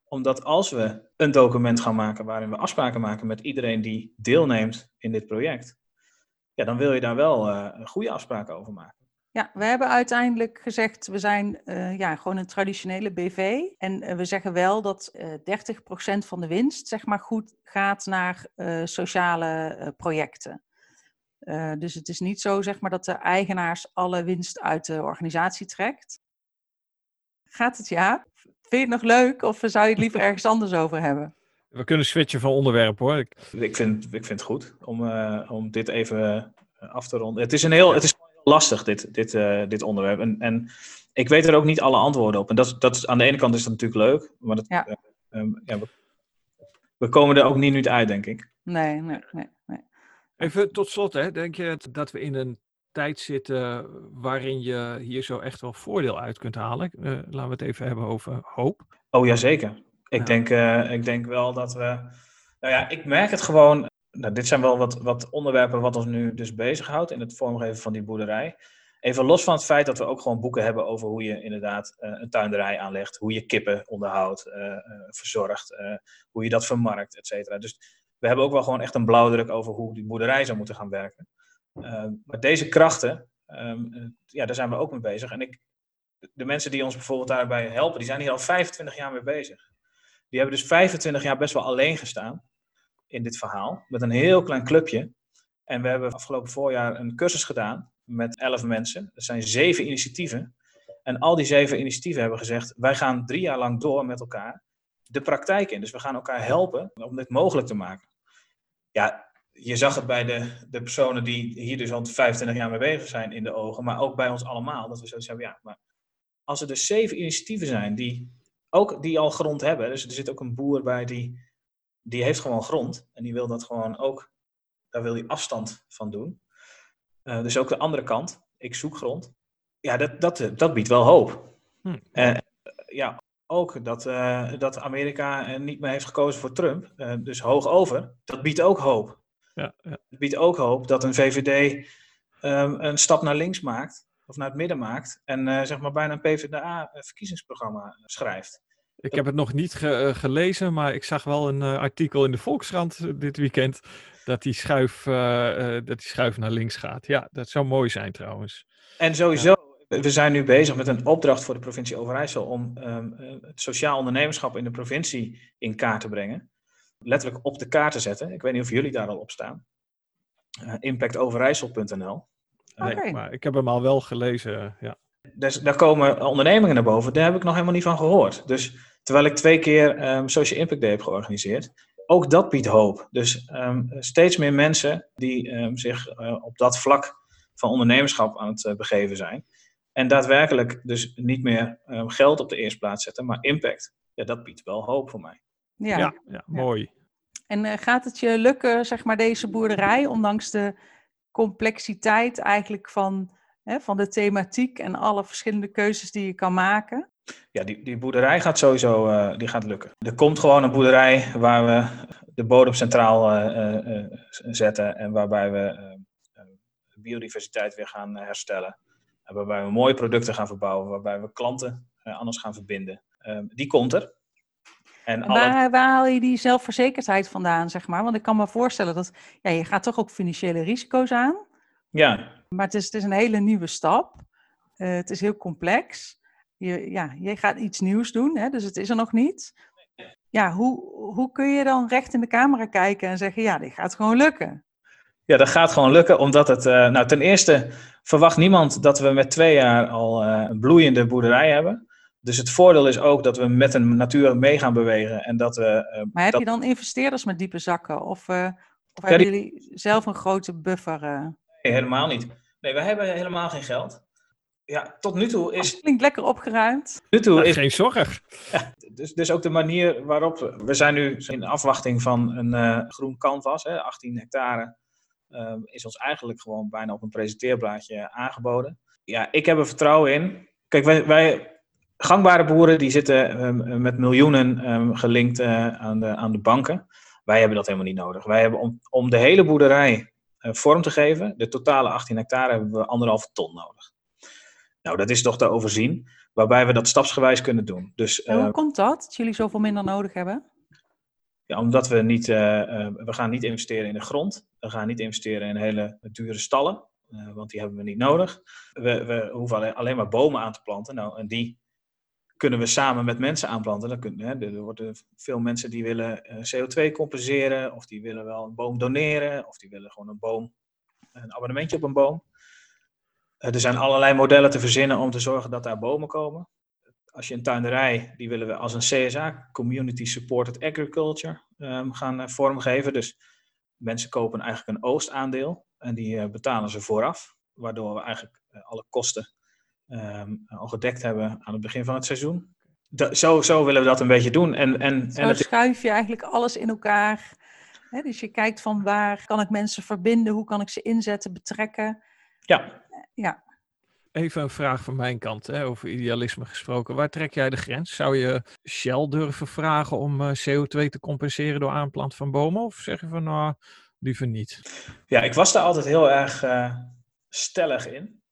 omdat als we een document gaan maken waarin we afspraken maken met iedereen die deelneemt in dit project, ja, dan wil je daar wel uh, goede afspraken over maken. Ja, we hebben uiteindelijk gezegd, we zijn uh, ja, gewoon een traditionele BV. En uh, we zeggen wel dat uh, 30% van de winst zeg maar, goed gaat naar sociale projecten. dus het is niet zo zeg maar, dat de eigenaars alle winst uit de organisatie trekt. Gaat het ja? Vind je het nog leuk of zou je het liever ergens anders over hebben? We kunnen switchen van onderwerp hoor. Ik, ik, vind, ik vind het goed om, uh, om dit even eh, af te ronden. Het is, een heel, het is heel lastig, dit, dit, uh, dit onderwerp. En, en ik weet er ook niet alle antwoorden op. En dat, dat is, aan de ene kant is dat natuurlijk leuk. Maar dat, ja. Uh, um, ja, we, we, komen er ook niet nu uit, denk ik. Nee, nee, nee. nee. Even tot slot, hè. denk je dat we in een tijd zitten waarin je hier zo echt wel voordeel uit kunt halen. Uh, laten we het even hebben over hoop. Oh ja, zeker. Ik, ja. Denk, uh, ik denk wel dat we. Nou ja, ik merk het gewoon. Nou, dit zijn wel wat, wat onderwerpen wat ons nu dus bezighoudt in het vormgeven van die boerderij. Even los van het feit dat we ook gewoon boeken hebben over hoe je inderdaad uh, een tuinderij aanlegt, hoe je kippen onderhoudt, verzorgt, hoe je dat vermarkt, et cetera. Dus we hebben ook wel gewoon echt een blauwdruk over hoe die boerderij zou moeten gaan werken. Ehm, maar deze krachten, um, ja, daar zijn we ook mee bezig. En ik, de mensen die ons bijvoorbeeld daarbij helpen, die zijn hier al 25 jaar mee bezig. Die hebben dus 25 jaar best wel alleen gestaan in dit verhaal, met een heel klein clubje. En we hebben afgelopen voorjaar een cursus gedaan met 11 mensen. Er zijn zeven initiatieven. En al die zeven initiatieven hebben gezegd: wij gaan drie jaar lang door met elkaar de praktijk in. Dus we gaan elkaar helpen om dit mogelijk te maken. Ja, je zag het bij de, de personen die hier dus al 25 jaar mee bezig zijn in de ogen, maar ook bij ons allemaal. Dat we zoiets hebben, ja, maar als er dus zeven initiatieven zijn die, ook, die al grond hebben, dus er zit ook een boer bij die, die heeft gewoon grond en die wil dat gewoon ook, daar wil hij afstand van doen. Uh, dus ook de andere kant, ik zoek grond. Ja, dat, dat, dat biedt wel hoop. Hm. Uh, ja, ook dat, uh, dat Amerika niet meer heeft gekozen voor Trump, dus hoog over, dat biedt ook hoop ja, ja. Het biedt ook hoop dat een VVD um, een stap naar links maakt, of naar het midden maakt, en zeg maar bijna een PvdA-verkiezingsprogramma schrijft. Ik heb het nog niet ge uh, gelezen, maar ik zag wel een uh, artikel in de Volkskrant dit weekend dat die, schuif, dat die schuif naar links gaat. Ja, dat zou mooi zijn trouwens. En sowieso, ja. we zijn nu bezig met een opdracht voor de provincie Overijssel om um, het sociaal ondernemerschap in de provincie in kaart te brengen letterlijk op de kaart te zetten. Ik weet niet of jullie daar al op staan. Uh, impactoverijssel.nl. Okay. maar ik heb hem al wel gelezen, ja. Dus daar komen ondernemingen naar boven. Daar heb ik nog helemaal niet van gehoord. Dus terwijl ik twee keer um, Social Impact Day heb georganiseerd, ook dat biedt hoop. Dus um, steeds meer mensen die um, zich uh, op dat vlak van ondernemerschap aan het uh, begeven zijn. En daadwerkelijk dus niet meer geld op de eerste plaats zetten, maar impact. Ja, dat biedt wel hoop voor mij. Ja, ja, ja mooi. En uh, gaat het je lukken, zeg maar, deze boerderij, ondanks de complexiteit eigenlijk van, hè, van de thematiek en alle verschillende keuzes die je kan maken? Ja, die, die boerderij gaat sowieso uh, die gaat lukken. Er komt gewoon een boerderij waar we de bodem centraal uh, zetten en waarbij we biodiversiteit weer gaan herstellen. En waarbij we mooie producten gaan verbouwen, waarbij we klanten anders gaan verbinden. Ehm, die komt er. En, alle... waar, waar, haal je die zelfverzekerdheid vandaan, zeg maar? Want ik kan me voorstellen dat ja, je gaat toch ook financiële risico's aan. Ja. Maar het is, het is een hele nieuwe stap. Uh, het is heel complex. Je, ja, je gaat iets nieuws doen, hè, dus het is er nog niet. Ja, hoe, hoe kun je dan recht in de camera kijken en zeggen, ja, dit gaat gewoon lukken? Ja, dat gaat gewoon lukken, omdat het, uh, nou ten eerste verwacht niemand dat we met twee jaar al uh, een bloeiende boerderij hebben. Dus het voordeel is ook dat we met de natuur mee gaan bewegen. En dat we, uh, maar heb dat... je dan investeerders met diepe zakken? Of, of ja, hebben die... jullie zelf een grote buffer? Nee, helemaal niet. Nee, wij hebben helemaal geen geld. Ja, tot nu toe is... Dat klinkt lekker opgeruimd. Nu toe is... Geen zorg. Ja, dus, dus ook de manier waarop... We zijn nu in afwachting van een uh, groen canvas, hè, 18 hectare. Uh, is ons eigenlijk gewoon bijna op een presenteerblaadje aangeboden. Ja, ik heb er vertrouwen in. Kijk, wij, wij gangbare boeren die zitten um, met miljoenen um, gelinkt uh, aan, de, aan de banken. Wij hebben dat helemaal niet nodig. Wij hebben om, om de hele boerderij vorm te geven, de totale 18 hectare, hebben we anderhalve ton nodig. Nou, dat is toch te overzien, waarbij we dat stapsgewijs kunnen doen. Dus, hoe uh, komt dat, dat jullie zoveel minder nodig hebben? Ja, omdat we niet, uh, uh, we gaan niet investeren in de grond. We gaan niet investeren in hele dure stallen, uh, want die hebben we niet nodig. We, we hoeven alleen, alleen, maar bomen aan te planten. Nou, en die kunnen we samen met mensen aanplanten. Dan hè, er worden veel mensen die willen CO2 compenseren, of die willen wel een boom doneren, of die willen gewoon een boom, een abonnementje op een boom. Er zijn allerlei modellen te verzinnen om te zorgen dat daar bomen komen. Als je een tuinderij, die willen we als een CSA, Community Supported Agriculture, um, gaan uh, vormgeven. Dus mensen kopen eigenlijk een oostaandeel en die betalen ze vooraf. Waardoor we eigenlijk alle kosten um, al gedekt hebben aan het begin van het seizoen. Da zo, zo willen we dat een beetje doen. En, en, zo en het... schuif je eigenlijk alles in elkaar. Hè? Dus je kijkt van waar kan ik mensen verbinden, hoe kan ik ze inzetten, betrekken. Ja. Ja. Even een vraag van mijn kant, hè, over idealisme gesproken. Waar trek jij de grens? Zou je Shell durven vragen om uh, CO2 te compenseren door aanplanten van bomen? Of zeg je van, nou, liever niet? Ja, ik was daar altijd heel erg uh, stellig in.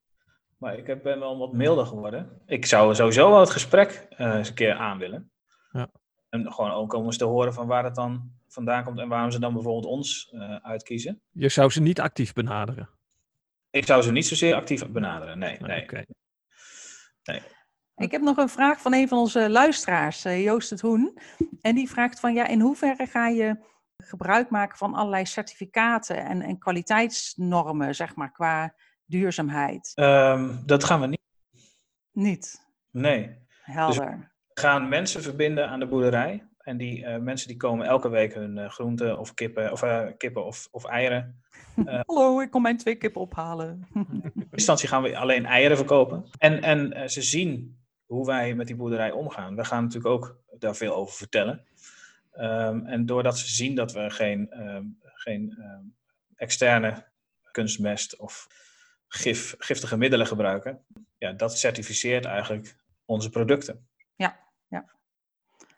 Maar ik ben wel wat milder geworden. Ik zou sowieso wel het gesprek uh, eens een keer aan willen. Ja. En gewoon ook om eens te horen van waar het dan vandaan komt en waarom ze dan bijvoorbeeld ons uitkiezen. Je zou ze niet actief benaderen? Ik zou ze niet zozeer actief benaderen, nee. nee. Okay. nee. Ik heb nog een vraag van een van onze luisteraars, Joost het Hoen. En die vraagt van, ja, in hoeverre ga je gebruik maken van allerlei certificaten en, en kwaliteitsnormen, zeg maar, qua duurzaamheid? Um, dat gaan we niet. Niet? Nee. Helder. Dus we gaan mensen verbinden aan de boerderij. En die uh, mensen die komen elke week hun uh, groenten of kippen of, uh, kippen of, of eieren Hallo, ik kom mijn twee kippen ophalen. in instantie gaan we alleen eieren verkopen. En, en ze zien hoe wij met die boerderij omgaan. We gaan natuurlijk ook daar veel over vertellen. Um, en doordat ze zien dat we geen, um, geen um, externe kunstmest of gif, giftige middelen gebruiken, ja, dat certificeert eigenlijk onze producten. Ja, ja.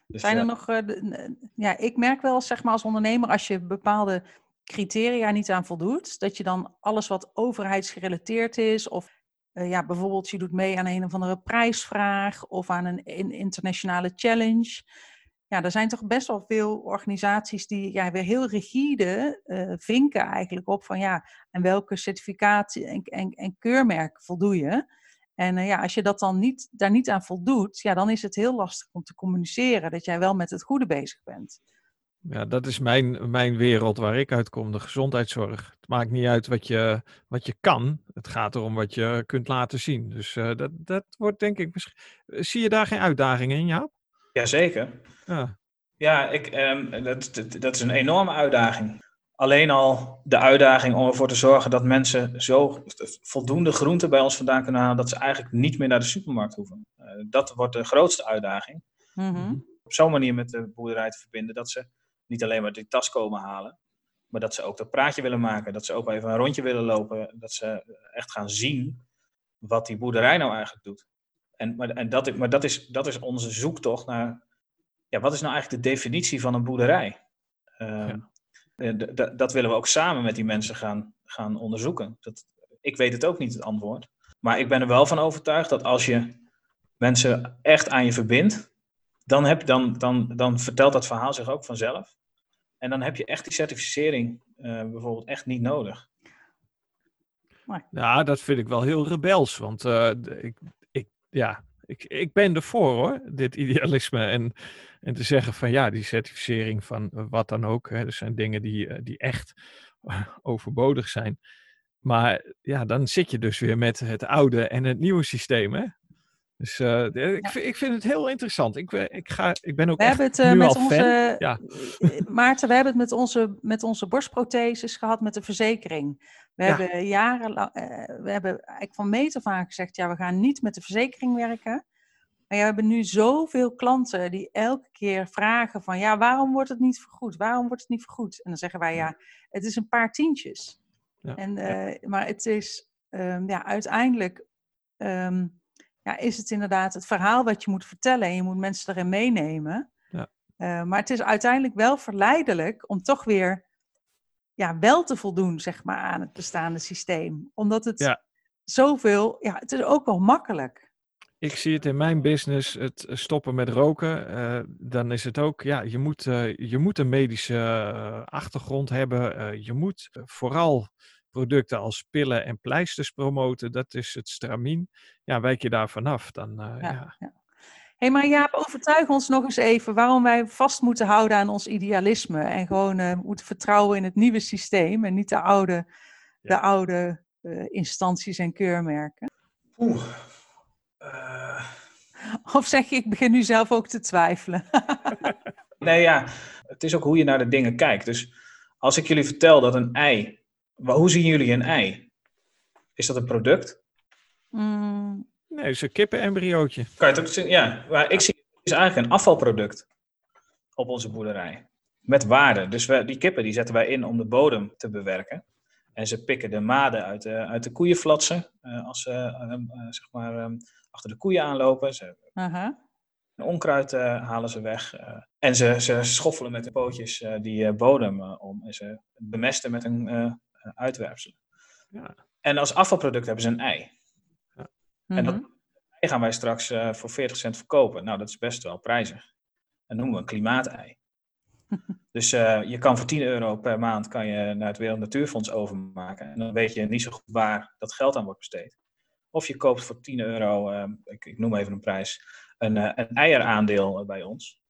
Dus, Zijn er nog, uh, de, ja, ik merk wel, zeg maar, als ondernemer, als je bepaalde criteria niet aan voldoet, dat je dan alles wat overheidsgerelateerd is, of uh, ja, bijvoorbeeld je doet mee aan een of andere prijsvraag of aan een in internationale challenge. Ja, er zijn toch best wel veel organisaties die ja, weer heel rigide uh, vinken eigenlijk op van ja, en welke certificatie en, en, en keurmerk voldoe je. En uh, ja, als je dat dan niet, daar niet aan voldoet, ja, dan is het heel lastig om te communiceren dat jij wel met het goede bezig bent. Ja, dat is mijn, mijn wereld waar ik uitkom, de gezondheidszorg. Het maakt niet uit wat je, wat je kan, het gaat erom wat je kunt laten zien. Dus uh, dat, dat wordt denk ik misschien... Zie je daar geen uitdagingen in, Jaap? Jazeker. Ja, ja ik, um, dat, dat, dat is een enorme uitdaging. Alleen al de uitdaging om ervoor te zorgen dat mensen zo voldoende groenten bij ons vandaan kunnen halen, dat ze eigenlijk niet meer naar de supermarkt hoeven. Uh, dat wordt de grootste uitdaging. Mm-hmm. Op zo'n manier met de boerderij te verbinden dat ze niet alleen maar die tas komen halen, maar dat ze ook dat praatje willen maken, dat ze ook even een rondje willen lopen, dat ze echt gaan zien wat die boerderij nou eigenlijk doet. En, maar en dat, maar dat, is, dat is onze zoektocht naar, ja, wat is nou eigenlijk de definitie van een boerderij? Uh, ja. Dat willen we ook samen met die mensen gaan, gaan onderzoeken. Dat, ik weet het ook niet, het antwoord. Maar ik ben er wel van overtuigd dat als je mensen echt aan je verbindt, dan, heb, dan, dan, dan vertelt dat verhaal zich ook vanzelf. En dan heb je echt die certificering uh, bijvoorbeeld echt niet nodig. Ja, dat vind ik wel heel rebels. Want uh, ik, ik, ja, ik, ik ben ervoor hoor, dit idealisme. En, en te zeggen van ja, die certificering van wat dan ook. Hè, er zijn dingen die, die echt overbodig zijn. Maar ja, dan zit je dus weer met het oude en het nieuwe systeem. Hè? Dus uh, ik, vind, ik, vind het heel interessant. Ik, ik, ga, ik ben ook we hebben het, uh, met onze, ja. Maarten, we hebben het met onze, met onze borstprotheses gehad met de verzekering. We ja. hebben jarenlang, uh, we hebben eigenlijk van meet af aan gezegd, ja, we gaan niet met de verzekering werken. Maar we hebben nu zoveel klanten die elke keer vragen van, ja, waarom wordt het niet vergoed? Waarom wordt het niet vergoed? En dan zeggen wij, ja, het is een paar tientjes. Ja. En, maar het is, um, ja, uiteindelijk... Um, ja, is het inderdaad het verhaal wat je moet vertellen en je moet mensen erin meenemen. Ja. Uh, maar het is uiteindelijk wel verleidelijk om toch weer ja, wel te voldoen zeg maar, aan het bestaande systeem. Omdat het ja. zoveel, ja, het is ook wel makkelijk. Ik zie het in mijn business, het stoppen met roken. Uh, dan is het ook, ja, je moet, uh, je moet een medische achtergrond hebben. je moet vooral producten als pillen en pleisters promoten, dat is het stramien. Ja, wijk je daar vanaf, dan uh, ja. ja. ja. hey, maar Jaap, overtuig ons nog eens even waarom wij vast moeten houden aan ons idealisme en gewoon uh, moeten vertrouwen in het nieuwe systeem en niet de oude, de oude uh, instanties en keurmerken. Oeh. Of zeg je, ik begin nu zelf ook te twijfelen. nee, ja, het is ook hoe je naar de dingen kijkt. Dus als ik jullie vertel dat een ei hoe zien jullie een ei? Is dat een product? Mm. Nee, het is een kippenembryootje. Kan je het ook zien? Ja, maar ik zie het is eigenlijk een afvalproduct op onze boerderij. Met waarde. Dus we, die kippen die zetten wij in om de bodem te bewerken. En ze pikken de maden uit de, uit de koeienflatsen. Uh, als ze uh, uh, zeg maar, um, achter de koeien aanlopen. Ze, -huh. Onkruid halen ze weg. en ze, ze schoffelen met de pootjes die bodem om. En ze bemesten met een eh, uitwerpselen. Ja. En als afvalproduct hebben ze een ei. Ja. En dat mhm. ei gaan wij straks uh, voor 40 cent verkopen. Nou, dat is best wel prijzig. Dat noemen we een klimaatei. dus uh, je kan voor 10 euro per maand kan je naar het Wereld Natuurfonds overmaken. En dan weet je niet zo goed waar dat geld aan wordt besteed. Of je koopt voor 10 euro, uh, ik, ik, noem even een prijs, een, uh, een eieraandeel bij ons.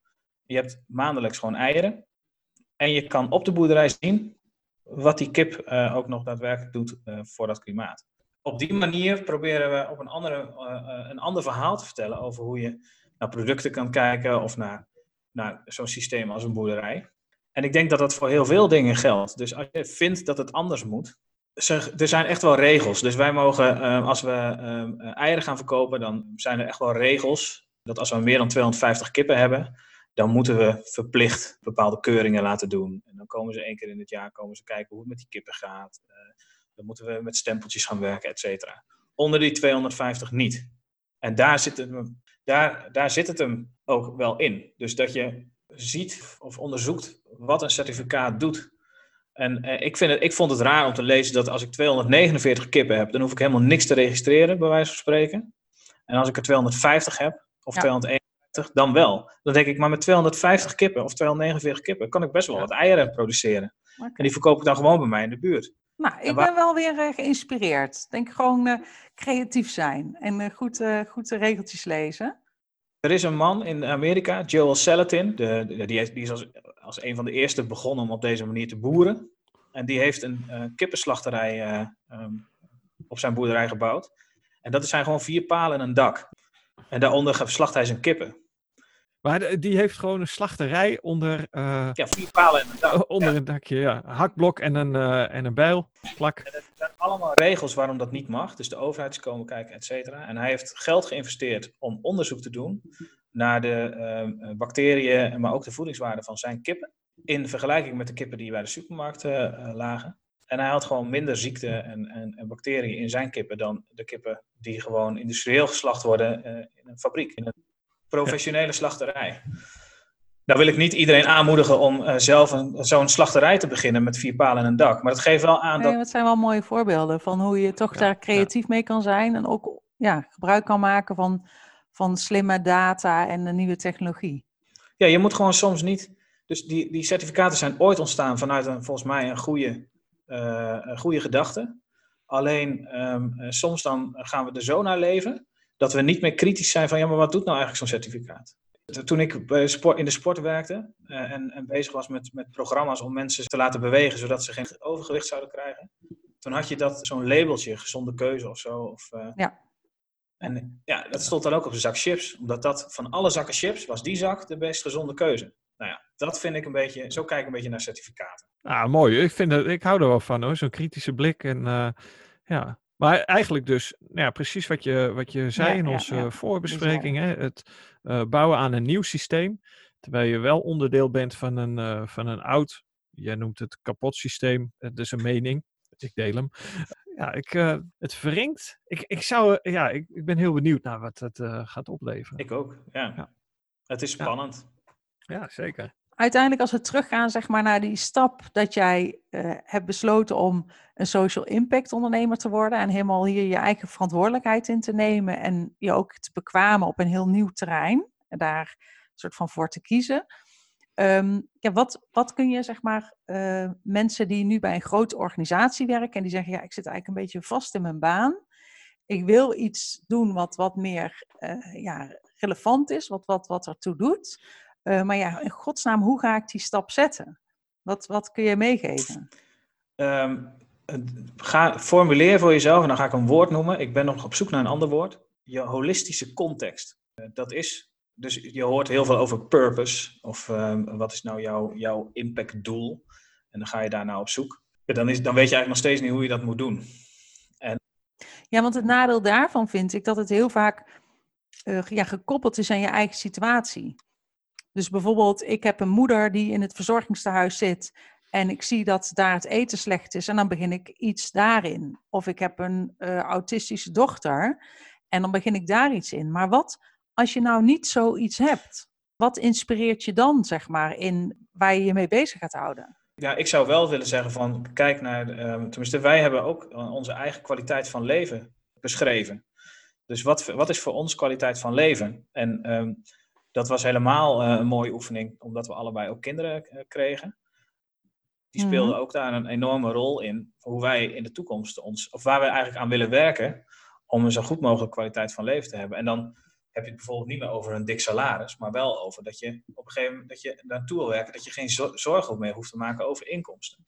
Je hebt maandelijks gewoon eieren. En je kan op de boerderij zien wat die kip uh, ook nog daadwerkelijk doet uh, voor dat klimaat. Op die manier proberen we op een, andere, uh, een ander verhaal te vertellen over hoe je naar producten kan kijken of naar, naar zo'n systeem als een boerderij. En ik denk dat dat voor heel veel dingen geldt. Dus als je vindt dat het anders moet, er zijn echt wel regels. Dus wij mogen, als we eieren gaan verkopen, dan zijn er echt wel regels. Dat als we meer dan 250 kippen hebben, dan moeten we verplicht bepaalde keuringen laten doen. En dan komen ze één keer in het jaar komen ze kijken hoe het met die kippen gaat. Uh, dan moeten we met stempeltjes gaan werken, et cetera. Onder die 250 niet. En daar zit, het, daar, daar zit het hem ook wel in. Dus dat je ziet of onderzoekt wat een certificaat doet. En eh, ik, vind het, ik vond het raar om te lezen dat als ik 249 kippen heb, dan hoef ik helemaal niks te registreren, bij wijze van spreken. En als ik er 250 heb, of ja. 251, dan wel. Dan denk ik, maar met 250 kippen of 249 kippen kan ik best wel wat eieren produceren. Okay. En die verkoop ik dan gewoon bij mij in de buurt. Nou, ik ben wel weer uh, geïnspireerd. Denk gewoon uh, creatief zijn en uh, goed, goed de regeltjes lezen. Er is een man in Amerika, Joel Salatin, de, de, die, die, is als, als een van de eerste begonnen om op deze manier te boeren. En die heeft een kippenslachterij um, op zijn boerderij gebouwd. En dat zijn gewoon vier palen en een dak. En daaronder slacht hij zijn kippen. Maar die heeft gewoon een slachterij onder... Uh, ja, vier palen en een dak. Onder een dakje, ja. Hakblok en een, uh, en een bijl, plak. En er zijn allemaal regels waarom dat niet mag. Dus de overheid is komen kijken, et cetera. En hij heeft geld geïnvesteerd om onderzoek te doen naar de uh, bacteriën, maar ook de voedingswaarde van zijn kippen. In vergelijking met de kippen die bij de supermarkt lagen. En hij had gewoon minder ziekte en, en, en, bacteriën in zijn kippen dan de kippen die gewoon industrieel geslacht worden in een fabriek, in een professionele slachterij. Nou wil ik niet iedereen aanmoedigen om uh, zelf zo'n slachterij te beginnen met vier palen en een dak. Maar het geeft wel aan dat... het zijn wel mooie voorbeelden van hoe je toch daar creatief mee kan zijn. En ook ja, gebruik kan maken van, van slimme data en de nieuwe technologie. Ja, je moet gewoon soms niet... Dus die, die certificaten zijn ooit ontstaan vanuit een, volgens mij een goede, uh, een goede gedachte. Alleen um, soms dan gaan we er zo naar leven dat we niet meer kritisch zijn van ja, maar wat doet nou eigenlijk zo'n certificaat? Toen ik bij sport, in de sport werkte eh, en, en, bezig was met, met programma's om mensen te laten bewegen, zodat ze geen overgewicht zouden krijgen, toen had je dat zo'n labeltje, gezonde keuze of zo. Of, uh, ja. En ja, dat stond dan ook op een zak chips, omdat dat van alle zakken chips was die zak de best gezonde keuze. Nou ja, dat vind ik een beetje, zo kijk ik een beetje naar certificaten. Ah, mooi. Ik, vind het, ik hou er wel van hoor, zo'n kritische blik. En uh, ja, maar eigenlijk dus, nou ja, precies wat je, wat je zei in onze ja, voorbespreking. Hè? Het uh, bouwen aan een nieuw systeem. Terwijl je wel onderdeel bent van een, uh, van een oud, jij noemt het kapot systeem. Dat is een mening. Ik deel hem. Ja, ik, uh, het verringt. Ik, ik, zou, ja, ik, ik ben heel benieuwd naar wat het gaat opleveren. Ik ook, ja. ja. Het is spannend. Ja, zeker uiteindelijk als we teruggaan zeg maar, naar die stap dat jij uh, hebt besloten om een social impact ondernemer te worden en helemaal hier je eigen verantwoordelijkheid in te nemen en je ook te bekwamen op een heel nieuw terrein en daar een soort van voor te kiezen. Um, ja, wat, wat kun je zeg maar uh, mensen die nu bij een grote organisatie werken en die zeggen ja ik zit eigenlijk een beetje vast in mijn baan. Ik wil iets doen wat wat meer uh, ja, relevant is, wat, wat, wat ertoe doet. Uh, maar ja, in godsnaam, hoe ga ik die stap zetten? Wat, wat kun je meegeven? Um, ga, formuleer voor jezelf, en dan ga ik een woord noemen. Ik ben nog op zoek naar een ander woord. Je holistische context. Uh, dat is, dus je hoort heel veel over purpose. Of um, wat is nou jouw, jouw impactdoel? En dan ga je daar nou op zoek. Dan, is, dan weet je eigenlijk nog steeds niet hoe je dat moet doen. En... Ja, want het nadeel daarvan vind ik dat het heel vaak uh, ja, gekoppeld is aan je eigen situatie. Dus bijvoorbeeld, ik heb een moeder die in het verzorgingstehuis zit en ik zie dat daar het eten slecht is en dan begin ik iets daarin. Of ik heb een uh, autistische dochter en dan begin ik daar iets in. Maar wat als je nou niet zoiets hebt? Wat inspireert je dan, zeg maar, in waar je je mee bezig gaat houden? Ja, ik zou wel willen zeggen van, kijk naar, uh, tenminste wij hebben ook onze eigen kwaliteit van leven beschreven. Dus wat, wat is voor ons kwaliteit van leven? En um, dat was helemaal uh, een mooie oefening, omdat we allebei ook kinderen uh, kregen. Die speelden mm ook daar een enorme rol in, hoe wij in de toekomst ons, of waar we eigenlijk aan willen werken, om een zo goed mogelijk kwaliteit van leven te hebben. En dan heb je het bijvoorbeeld niet meer over een dik salaris, maar wel over dat je op een gegeven moment dat je naartoe wil werken, dat je geen zorgen meer hoeft te maken over inkomsten.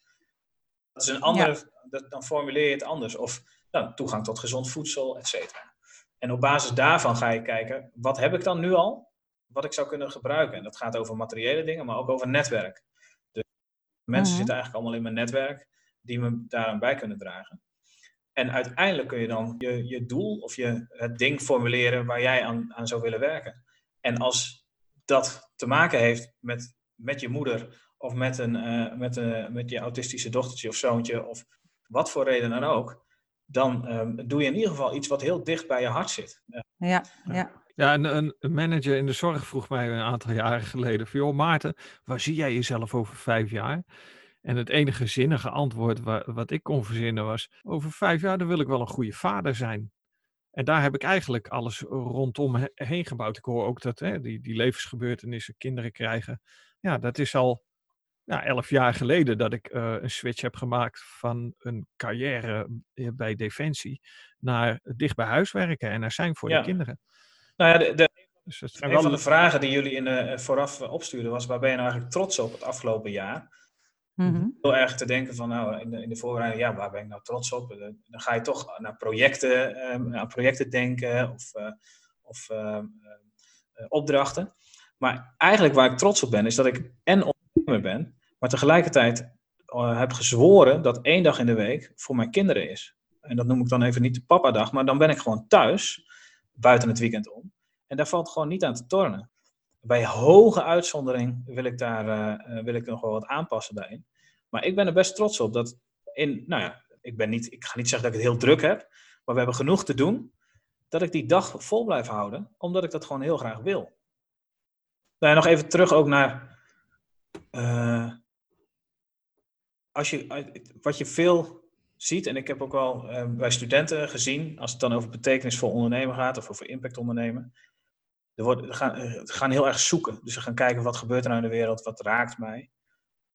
Dat is een andere, dat, dan formuleer je het anders. Of nou, toegang tot gezond voedsel, et cetera. En op basis daarvan ga je kijken, wat heb ik dan nu al? Wat ik zou kunnen gebruiken. En dat gaat over materiële dingen, maar ook over netwerk. Dus mensen mhm. zitten eigenlijk allemaal in mijn netwerk die me daaraan bij kunnen dragen. En uiteindelijk kun je dan je, je doel of je, het ding formuleren waar jij aan, aan zou willen werken. En als dat te maken heeft met, met je moeder of met, een, uh, met, een, met je autistische dochtertje of zoontje of wat voor reden dan ook, dan um, doe je in ieder geval iets wat heel dicht bij je hart zit. Ja, ja. Ja, een, een, manager in de zorg vroeg mij een aantal jaren geleden: van, joh, Maarten, waar zie jij jezelf over vijf jaar? En het enige zinnige antwoord wat ik kon verzinnen was: over vijf jaar dan wil ik wel een goede vader zijn. En daar heb ik eigenlijk alles rondom heen gebouwd. Ik hoor ook dat hè, die, die levensgebeurtenissen, kinderen krijgen. Ja, dat is al ja, elf jaar geleden dat ik uh, een switch heb gemaakt van een carrière eh, bij Defensie naar dicht bij huis werken en er zijn voor ja. de kinderen. Nou ja, de, de, dus een van de vragen die jullie in de, eh, vooraf opstuurden was: waar ben je nou eigenlijk trots op het afgelopen jaar? Mm Heel erg te denken van, nou, in de, in de voorbereiding, ja, waar ben ik nou trots op? Dan ga je toch naar projecten, um, naar projecten denken of, uh, of uh, uh, opdrachten. Maar eigenlijk waar ik trots op ben, is dat ik en ondernemer ben, maar tegelijkertijd heb gezworen dat één dag in de week voor mijn kinderen is. En dat noem ik dan even niet de papa-dag, maar dan ben ik gewoon thuis buiten het weekend om. En daar valt gewoon niet aan te tornen. Bij hoge uitzondering wil ik daar uh, wil ik nog wel wat aanpassen daarin. Maar ik ben er best trots op dat in, nou ja, ik, ben niet, ik ga niet zeggen dat ik het heel druk heb, maar we hebben genoeg te doen, dat ik die dag vol blijf houden, omdat ik dat gewoon heel graag wil. Nou, nog even terug ook naar, uh, als je, wat je veel ziet, en ik heb ook wel uh, bij studenten gezien, als het dan over betekenisvol ondernemen gaat of over impact ondernemen, er, wordt, er, gaan, gaan heel erg zoeken. Dus ze gaan kijken wat gebeurt er nou in de wereld, wat raakt mij.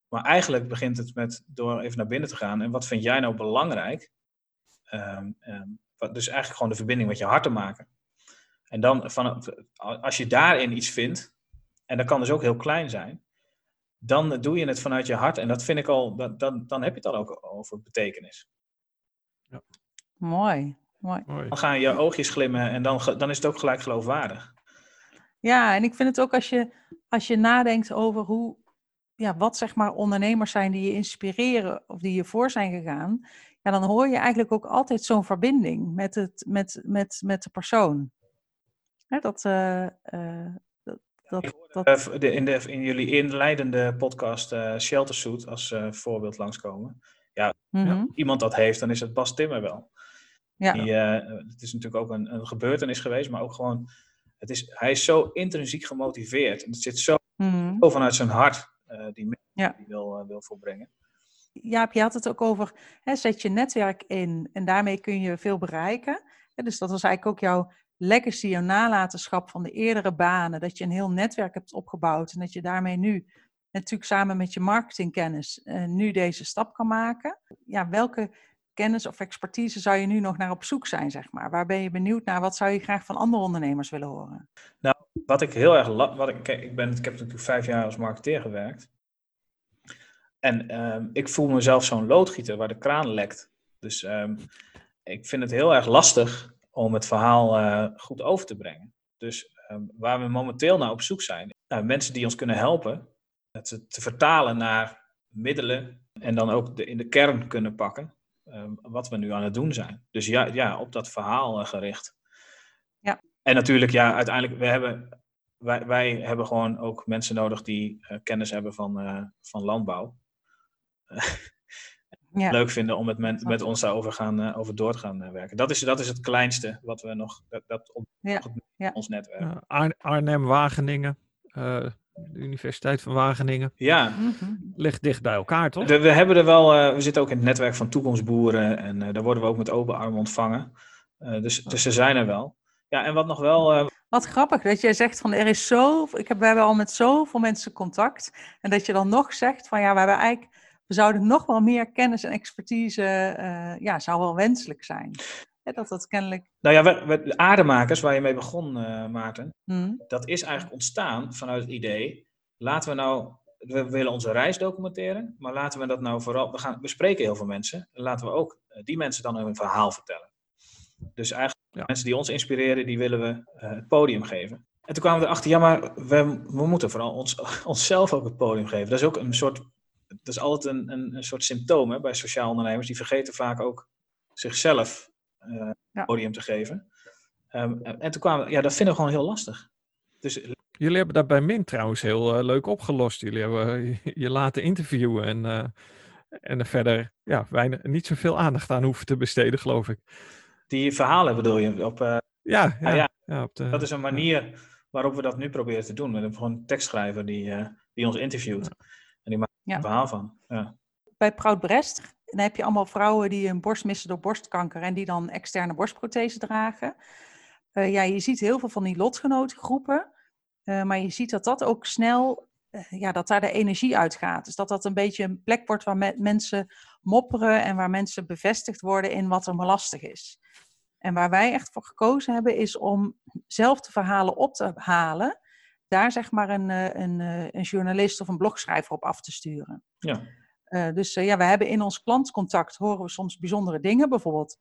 Maar eigenlijk begint het met door even naar binnen te gaan en wat vind jij nou belangrijk? Um, um, wat, dus eigenlijk gewoon de verbinding met je hart te maken. En dan, van, als je daarin iets vindt, en dat kan dus ook heel klein zijn, dan doe je het vanuit je hart. En dat vind ik al, dan, dan, heb je het dan ook over betekenis. Ja. Mooi, mooi. Dan gaan je oogjes glimmen en dan, dan is het ook gelijk geloofwaardig. Ja, en ik vind het ook als je, als je nadenkt over hoe, ja, wat zeg maar ondernemers zijn die je inspireren of die je voor zijn gegaan, ja, dan hoor je eigenlijk ook altijd zo'n verbinding met, het, met, met, met de persoon. dat, uh, uh, dat, dat, dat... in, de, in jullie inleidende podcast uh, Shelter Suit als voorbeeld langskomen. Ja, mm -hmm. iemand dat heeft, dan is het Bas Timmer wel. Ja. Die, het is natuurlijk ook een, een gebeurtenis geweest, maar ook gewoon, het is, hij is zo intrinsiek gemotiveerd. En het zit zo, mm zo vanuit zijn hart, die, ja. die wil, wil volbrengen. Jaap, je had het ook over, hè, zet je netwerk in en daarmee kun je veel bereiken. dus dat was eigenlijk ook jouw legacy, jouw nalatenschap van de eerdere banen. Dat je een heel netwerk hebt opgebouwd en dat je daarmee nu, natuurlijk samen met je marketingkennis, uh, nu deze stap kan maken. Ja, welke kennis of expertise zou je nu nog naar op zoek zijn, zeg maar? Waar ben je benieuwd naar? Wat zou je graag van andere ondernemers willen horen? Nou, wat ik heel erg... Wat ik, ik, ben, ik heb natuurlijk vijf jaar als marketeer gewerkt. En um, ik voel mezelf zo'n loodgieter waar de kraan lekt. Dus um, ik vind het heel erg lastig om het verhaal uh, goed over te brengen. Dus um, waar we momenteel naar op zoek zijn, nou, mensen die ons kunnen helpen, het te vertalen naar middelen en dan ook de, in de kern kunnen pakken wat we nu aan het doen zijn. Dus ja, ja op dat verhaal uh, gericht. Ja. En natuurlijk, ja, uiteindelijk, we hebben, wij, wij hebben gewoon ook mensen nodig die uh, kennis hebben van, van landbouw ja. leuk vinden om het met, met ons daarover gaan, uh, over door te gaan uh, werken. Dat is, dat is het kleinste wat we nog, dat, dat op ja. ja. ons netwerk. Uh, Ar Arnhem, Wageningen, de Universiteit van Wageningen. Ja. Ligt dicht bij elkaar, toch? De, we hebben er wel, we zitten ook in het netwerk van toekomstboeren en daar worden we ook met open armen ontvangen. dus, dus ze zijn er wel. Ja, en wat nog wel... Wat grappig dat jij zegt van er is zo, ik heb, we hebben al met zoveel mensen contact. En dat je dan nog zegt van ja, we hebben eigenlijk we zouden nog wel meer kennis en expertise, uh, ja, zou wel wenselijk zijn. Dat dat kennelijk... Nou ja, we, we, de aardemakers, waar je mee begon, uh, Maarten, hmm. dat is eigenlijk ontstaan vanuit het idee, laten we nou, we willen onze reis documenteren, maar laten we dat nou vooral, we, gaan, we spreken heel veel mensen, laten we ook uh, die mensen dan hun verhaal vertellen. Dus eigenlijk ja. mensen die ons inspireren, die willen we het podium geven. En toen kwamen we erachter, ja, maar we, we moeten vooral ons, onszelf ook het podium geven. Dat is ook een soort dat is altijd een, een, een soort symptoom hè, bij sociaal ondernemers. Die vergeten vaak ook zichzelf uh, ja. podium te geven. Um, en toen kwamen ja, dat vinden we gewoon heel lastig. Dus, Jullie hebben dat bij Min trouwens heel uh, leuk opgelost. Jullie hebben uh, je laten interviewen en, en er verder ja, weinig, niet zoveel aandacht aan hoeven te besteden, geloof ik. Die verhalen bedoel je? Op, ja, ja, ja, ja. op de, dat is een manier waarop we dat nu proberen te doen. We hebben gewoon een tekstschrijver die, die ons interviewt. En die maakt ja. verhaal van. Ja. Bij Proud Brest dan heb je allemaal vrouwen die een borst missen door borstkanker en die dan externe borstprothese dragen. Uh, ja, je ziet heel veel van die lotgenotengroepen, uh, maar je ziet dat dat ook snel, uh, ja, dat daar de energie uitgaat. Dus dat dat een beetje een plek wordt waar me mensen mopperen en waar mensen bevestigd worden in wat er maar lastig is. En waar wij echt voor gekozen hebben, is om zelf de verhalen op te halen daar zeg maar een, eh, een, eh, een journalist of een blogschrijver op af te sturen. Ja. Uh, dus uh, ja, we hebben in ons klantcontact horen we soms bijzondere dingen. Bijvoorbeeld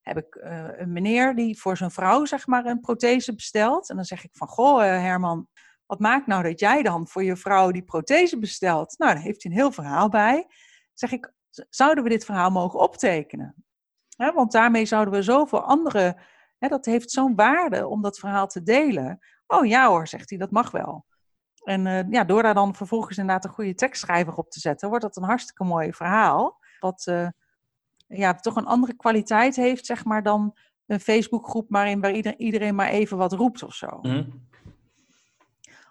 heb ik uh, een meneer die voor zijn vrouw zeg maar een prothese bestelt. En dan zeg ik van, goh Herman, wat maakt nou dat jij dan voor je vrouw die prothese bestelt? Nou, daar heeft hij een heel verhaal bij. Zeg ik, zouden we dit verhaal mogen optekenen? want daarmee zouden we zoveel andere... Dat heeft zo'n waarde om dat verhaal te delen Oh ja hoor, zegt hij, dat mag wel. En uh, ja, door daar dan vervolgens inderdaad een goede tekstschrijver op te zetten, wordt dat een hartstikke mooi verhaal. Wat uh, ja, toch een andere kwaliteit heeft, zeg maar, dan een Facebookgroep waarin waar iedereen, iedereen maar even wat roept of zo. Mm.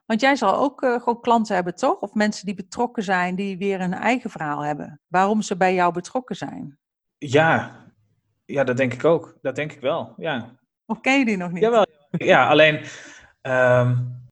Want jij zal ook uh, gewoon klanten hebben, toch? Of mensen die betrokken zijn, die weer een eigen verhaal hebben. Waarom ze bij jou betrokken zijn. Ja, ja dat denk ik ook. Dat denk ik wel, ja. Of ken je die nog niet? Jawel, ja, alleen Um,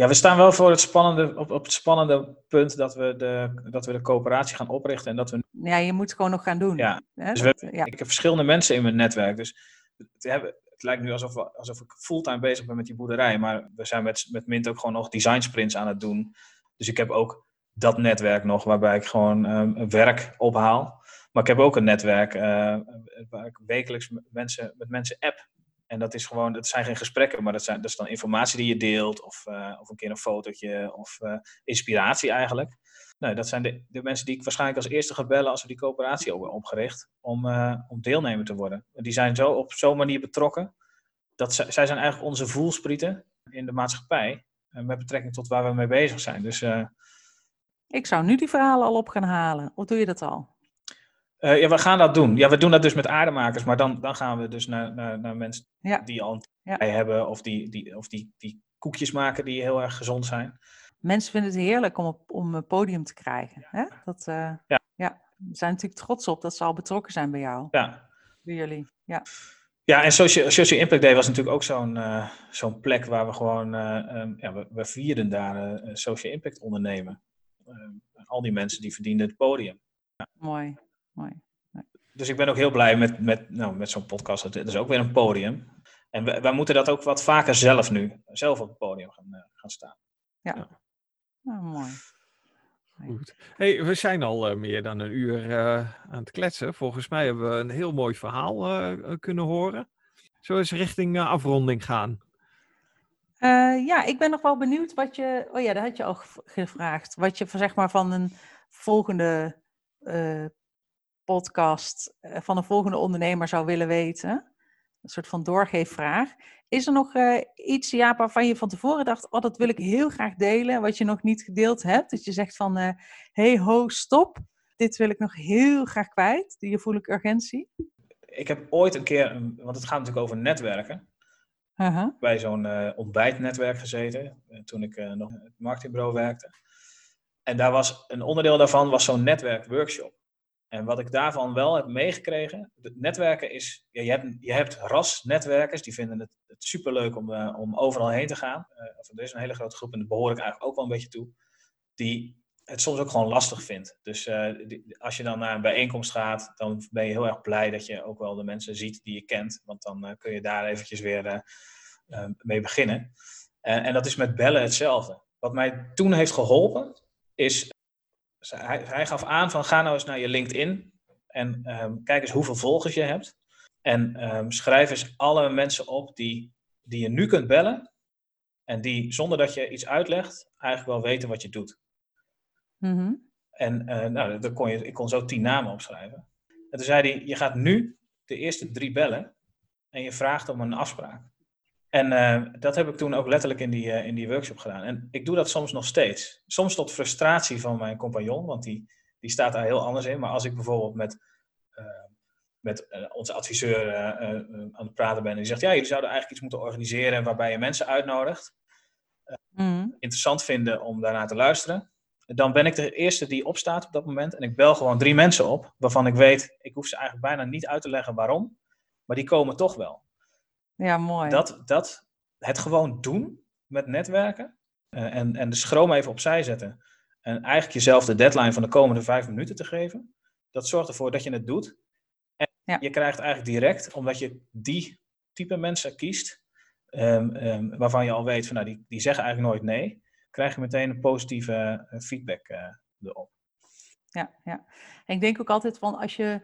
ja, we staan wel voor het spannende, op, op het spannende punt dat we, de, dat we de coöperatie gaan oprichten. En dat we... Ja, je moet het gewoon nog gaan doen. Ja, dus we, ja. ik heb verschillende mensen in mijn netwerk. Dus het, hebben, het lijkt nu alsof, we, alsof ik fulltime bezig ben met die boerderij. Maar we zijn met, met Mint ook gewoon nog design sprints aan het doen. Dus ik heb ook dat netwerk nog waarbij ik gewoon um, werk ophaal. Maar ik heb ook een netwerk uh, waar ik wekelijks met mensen, met mensen app. En dat is gewoon, dat zijn geen gesprekken, maar dat, zijn, dat is dan informatie die je deelt. Of, uh, of een keer een fotootje of uh, inspiratie eigenlijk. Nou, dat zijn de, de, mensen die ik waarschijnlijk als eerste ga bellen als we die coöperatie hebben opgericht. Om, om deelnemer te worden. Die zijn zo op zo'n manier betrokken. Dat zij, zij zijn eigenlijk onze voelsprieten in de maatschappij. met betrekking tot waar we mee bezig zijn. Dus ik zou nu die verhalen al op gaan halen. Of doe je dat al? Uh, ja, we gaan dat doen. Ja, we doen dat dus met aardemakers, maar dan, dan gaan we dus naar, naar, naar mensen ja. die al ja. hebben of, die, die, of die, die koekjes maken die heel erg gezond zijn. Mensen vinden het heerlijk om, op, om een podium te krijgen. Hè? Dat, uh, ja. ja. We zijn natuurlijk trots op dat ze al betrokken zijn bij jou. Ja. Bij jullie, ja. Ja, en Social, Social Impact Day was natuurlijk ook zo'n uh, zo'n plek waar we gewoon, um, ja, we, we vierden daar social impact ondernemen. Ehm, al die mensen die verdienen het podium. Ja. Mooi. Dus ik ben ook heel blij met, met, nou, met zo'n podcast. Het is ook weer een podium. En wij, wij, moeten dat ook wat vaker zelf nu, zelf op het podium gaan, uh, gaan staan. Ja, ja. Nou, mooi. Goed. Hey, we zijn al uh, meer dan een uur uh, aan het kletsen. Volgens mij hebben we een heel mooi verhaal kunnen horen. We eens richting afronding gaan? Uh, ja, ik ben nog wel benieuwd wat je. Oh ja, dat had je al gevraagd. Wat je zeg maar van een volgende uh, podcast, uh, van een volgende ondernemer zou willen weten. Een soort van doorgeefvraag. Is er nog iets, Jaap, waarvan je van tevoren dacht: Oh, dat wil ik heel graag delen, wat je nog niet gedeeld hebt? Dat je zegt van: Hé, hey, ho, stop. Dit wil ik nog heel graag kwijt. Die voel ik urgentie. Ik heb ooit een keer, want het gaat natuurlijk over netwerken. Uh-huh. Bij zo'n ontbijtnetwerk gezeten, toen ik nog in het marketingbureau werkte. En daar was, een onderdeel daarvan was zo'n netwerkworkshop. En wat ik daarvan wel heb meegekregen, netwerken is, ja, je, hebt, je hebt rasnetwerkers, die vinden het, het superleuk om, om overal heen te gaan. er is een hele grote groep, en daar behoor ik eigenlijk ook wel een beetje toe, die het soms ook gewoon lastig vindt. Dus die, als je dan naar een bijeenkomst gaat, dan ben je heel erg blij dat je ook wel de mensen ziet die je kent. Want dan kun je daar eventjes weer mee beginnen. En, en, dat is met bellen hetzelfde. Wat mij toen heeft geholpen, is hij, hij gaf aan van ga nou eens naar je LinkedIn en um, kijk eens hoeveel volgers je hebt. En um, schrijf eens alle mensen op die, die je nu kunt bellen. En die zonder dat je iets uitlegt, eigenlijk wel weten wat je doet. Mm-hmm. En uh, nou, dan kon je, ik kon zo tien namen opschrijven. En toen zei hij, je gaat nu de eerste drie bellen en je vraagt om een afspraak. En uh, dat heb ik toen ook letterlijk in die, uh, in die workshop gedaan. En ik doe dat soms nog steeds. Soms tot frustratie van mijn compagnon, want die, die staat daar heel anders in. Maar als ik bijvoorbeeld met, uh, met onze adviseur aan het praten ben en die zegt: Ja, jullie zouden eigenlijk iets moeten organiseren waarbij je mensen uitnodigt. Mm. Interessant vinden om daarnaar te luisteren. Dan ben ik de eerste die opstaat op dat moment. En ik bel gewoon drie mensen op, waarvan ik weet, ik hoef ze eigenlijk bijna niet uit te leggen waarom. Maar die komen toch wel. Ja, mooi. Dat, dat het gewoon doen met netwerken uh, en, en de schroom even opzij zetten. En eigenlijk jezelf de deadline van de komende vijf minuten te geven. Dat zorgt ervoor dat je het doet. En ja. je krijgt eigenlijk direct, omdat je die type mensen kiest, um, um, waarvan je al weet van nou, die, die zeggen eigenlijk nooit nee, krijg je meteen een positieve uh, feedback uh, erop. Ja, ja. En ik denk ook altijd van als je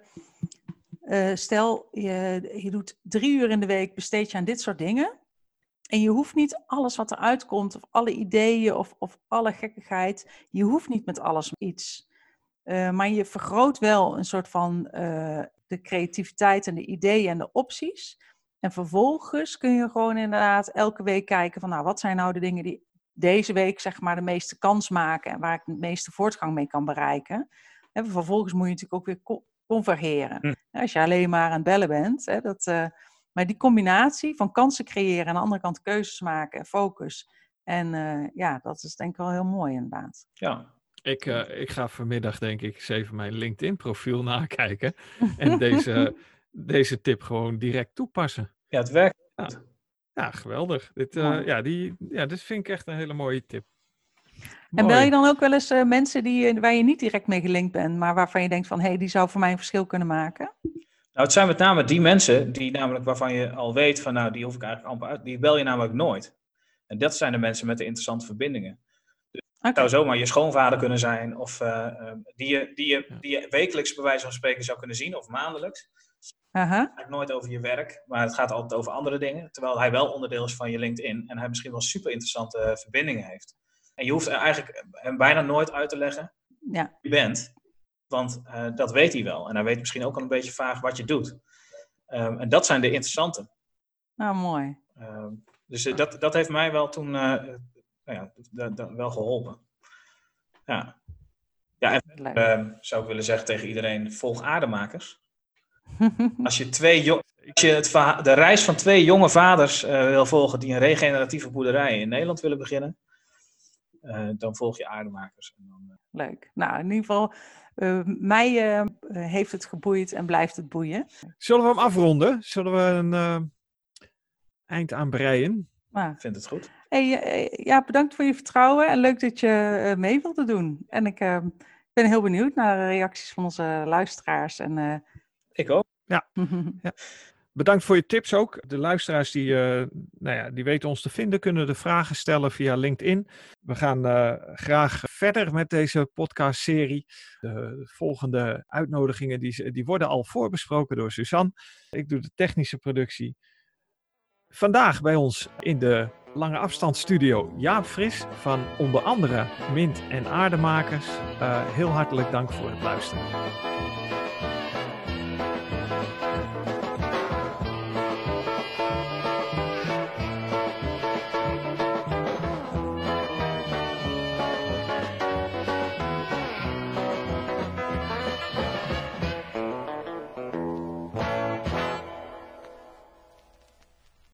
uh, stel, je, je doet drie uur in de week, besteed je aan dit soort dingen. En je hoeft niet alles wat eruit komt, of alle ideeën of, of alle gekkigheid, je hoeft niet met alles iets. Uh, maar je vergroot wel een soort van uh, de creativiteit en de ideeën en de opties. En vervolgens kun je gewoon inderdaad elke week kijken van, nou, wat zijn nou de dingen die deze week zeg maar de meeste kans maken en waar ik de meeste voortgang mee kan bereiken. En vervolgens moet je natuurlijk ook weer convergeren. Hm. Als je alleen maar aan het bellen bent. Hè, dat, uh, maar die combinatie van kansen creëren en aan de andere kant keuzes maken, focus. En uh, ja, dat is denk ik wel heel mooi inderdaad. Ja. Ik, uh, ik ga vanmiddag denk ik eens even mijn LinkedIn profiel nakijken. en deze, deze tip gewoon direct toepassen. Ja, het werkt. Ja, ja geweldig. Dit, ja, die, ja, dit vind ik echt een hele mooie tip. En bel je dan ook wel eens uh, mensen die, waar je niet direct mee gelinkt bent, maar waarvan je denkt van, hé, hey, die zou voor mij een verschil kunnen maken? Nou, het zijn met name die mensen die namelijk waarvan je al weet van nou, die hoef ik eigenlijk amper uit, die bel je namelijk nooit. En dat zijn de mensen met de interessante verbindingen. Dus het zou zomaar je schoonvader kunnen zijn, of uh, die, je, die, je, die je wekelijks bij wijze van spreken zou kunnen zien, of maandelijks. Uh -huh. Het gaat nooit over je werk, maar het gaat altijd over andere dingen. Terwijl hij wel onderdeel is van je LinkedIn en hij misschien wel super interessante verbindingen heeft. En je hoeft eigenlijk hem bijna nooit uit te leggen ja. wie je bent. Want uh, dat weet hij wel. En hij weet misschien ook al een beetje vaag wat je doet. Um, en dat zijn de interessante. Nou, mooi. Um, dus dat, dat heeft mij wel toen nou ja, wel geholpen. Ja. Ja, en uh, zou ik willen zeggen tegen iedereen, volg aardemakers. Als je, twee als je het de reis van twee jonge vaders uh, wil volgen die een regeneratieve boerderij in Nederland willen beginnen, uh, dan volg je aardemakers. En dan, uh... Leuk. Nou, in ieder geval, mij heeft het geboeid en blijft het boeien. Zullen we hem afronden? Zullen we een eind aan breien? Ah. Ik vind het goed. Hey, ja, bedankt voor je vertrouwen en leuk dat je mee wilde doen. En ik ben heel benieuwd naar de reacties van onze luisteraars en ik ook. Ja. ja. Bedankt voor je tips ook. De luisteraars die, uh, nou ja, die weten ons te vinden, kunnen de vragen stellen via LinkedIn. We gaan uh, graag verder met deze podcastserie. De volgende uitnodigingen die, die worden al voorbesproken door Suzanne. Ik doe de technische productie. Vandaag bij ons in de lange afstandsstudio Jaap Fris van onder andere Mint en Aardemakers. Uh, heel hartelijk dank voor het luisteren.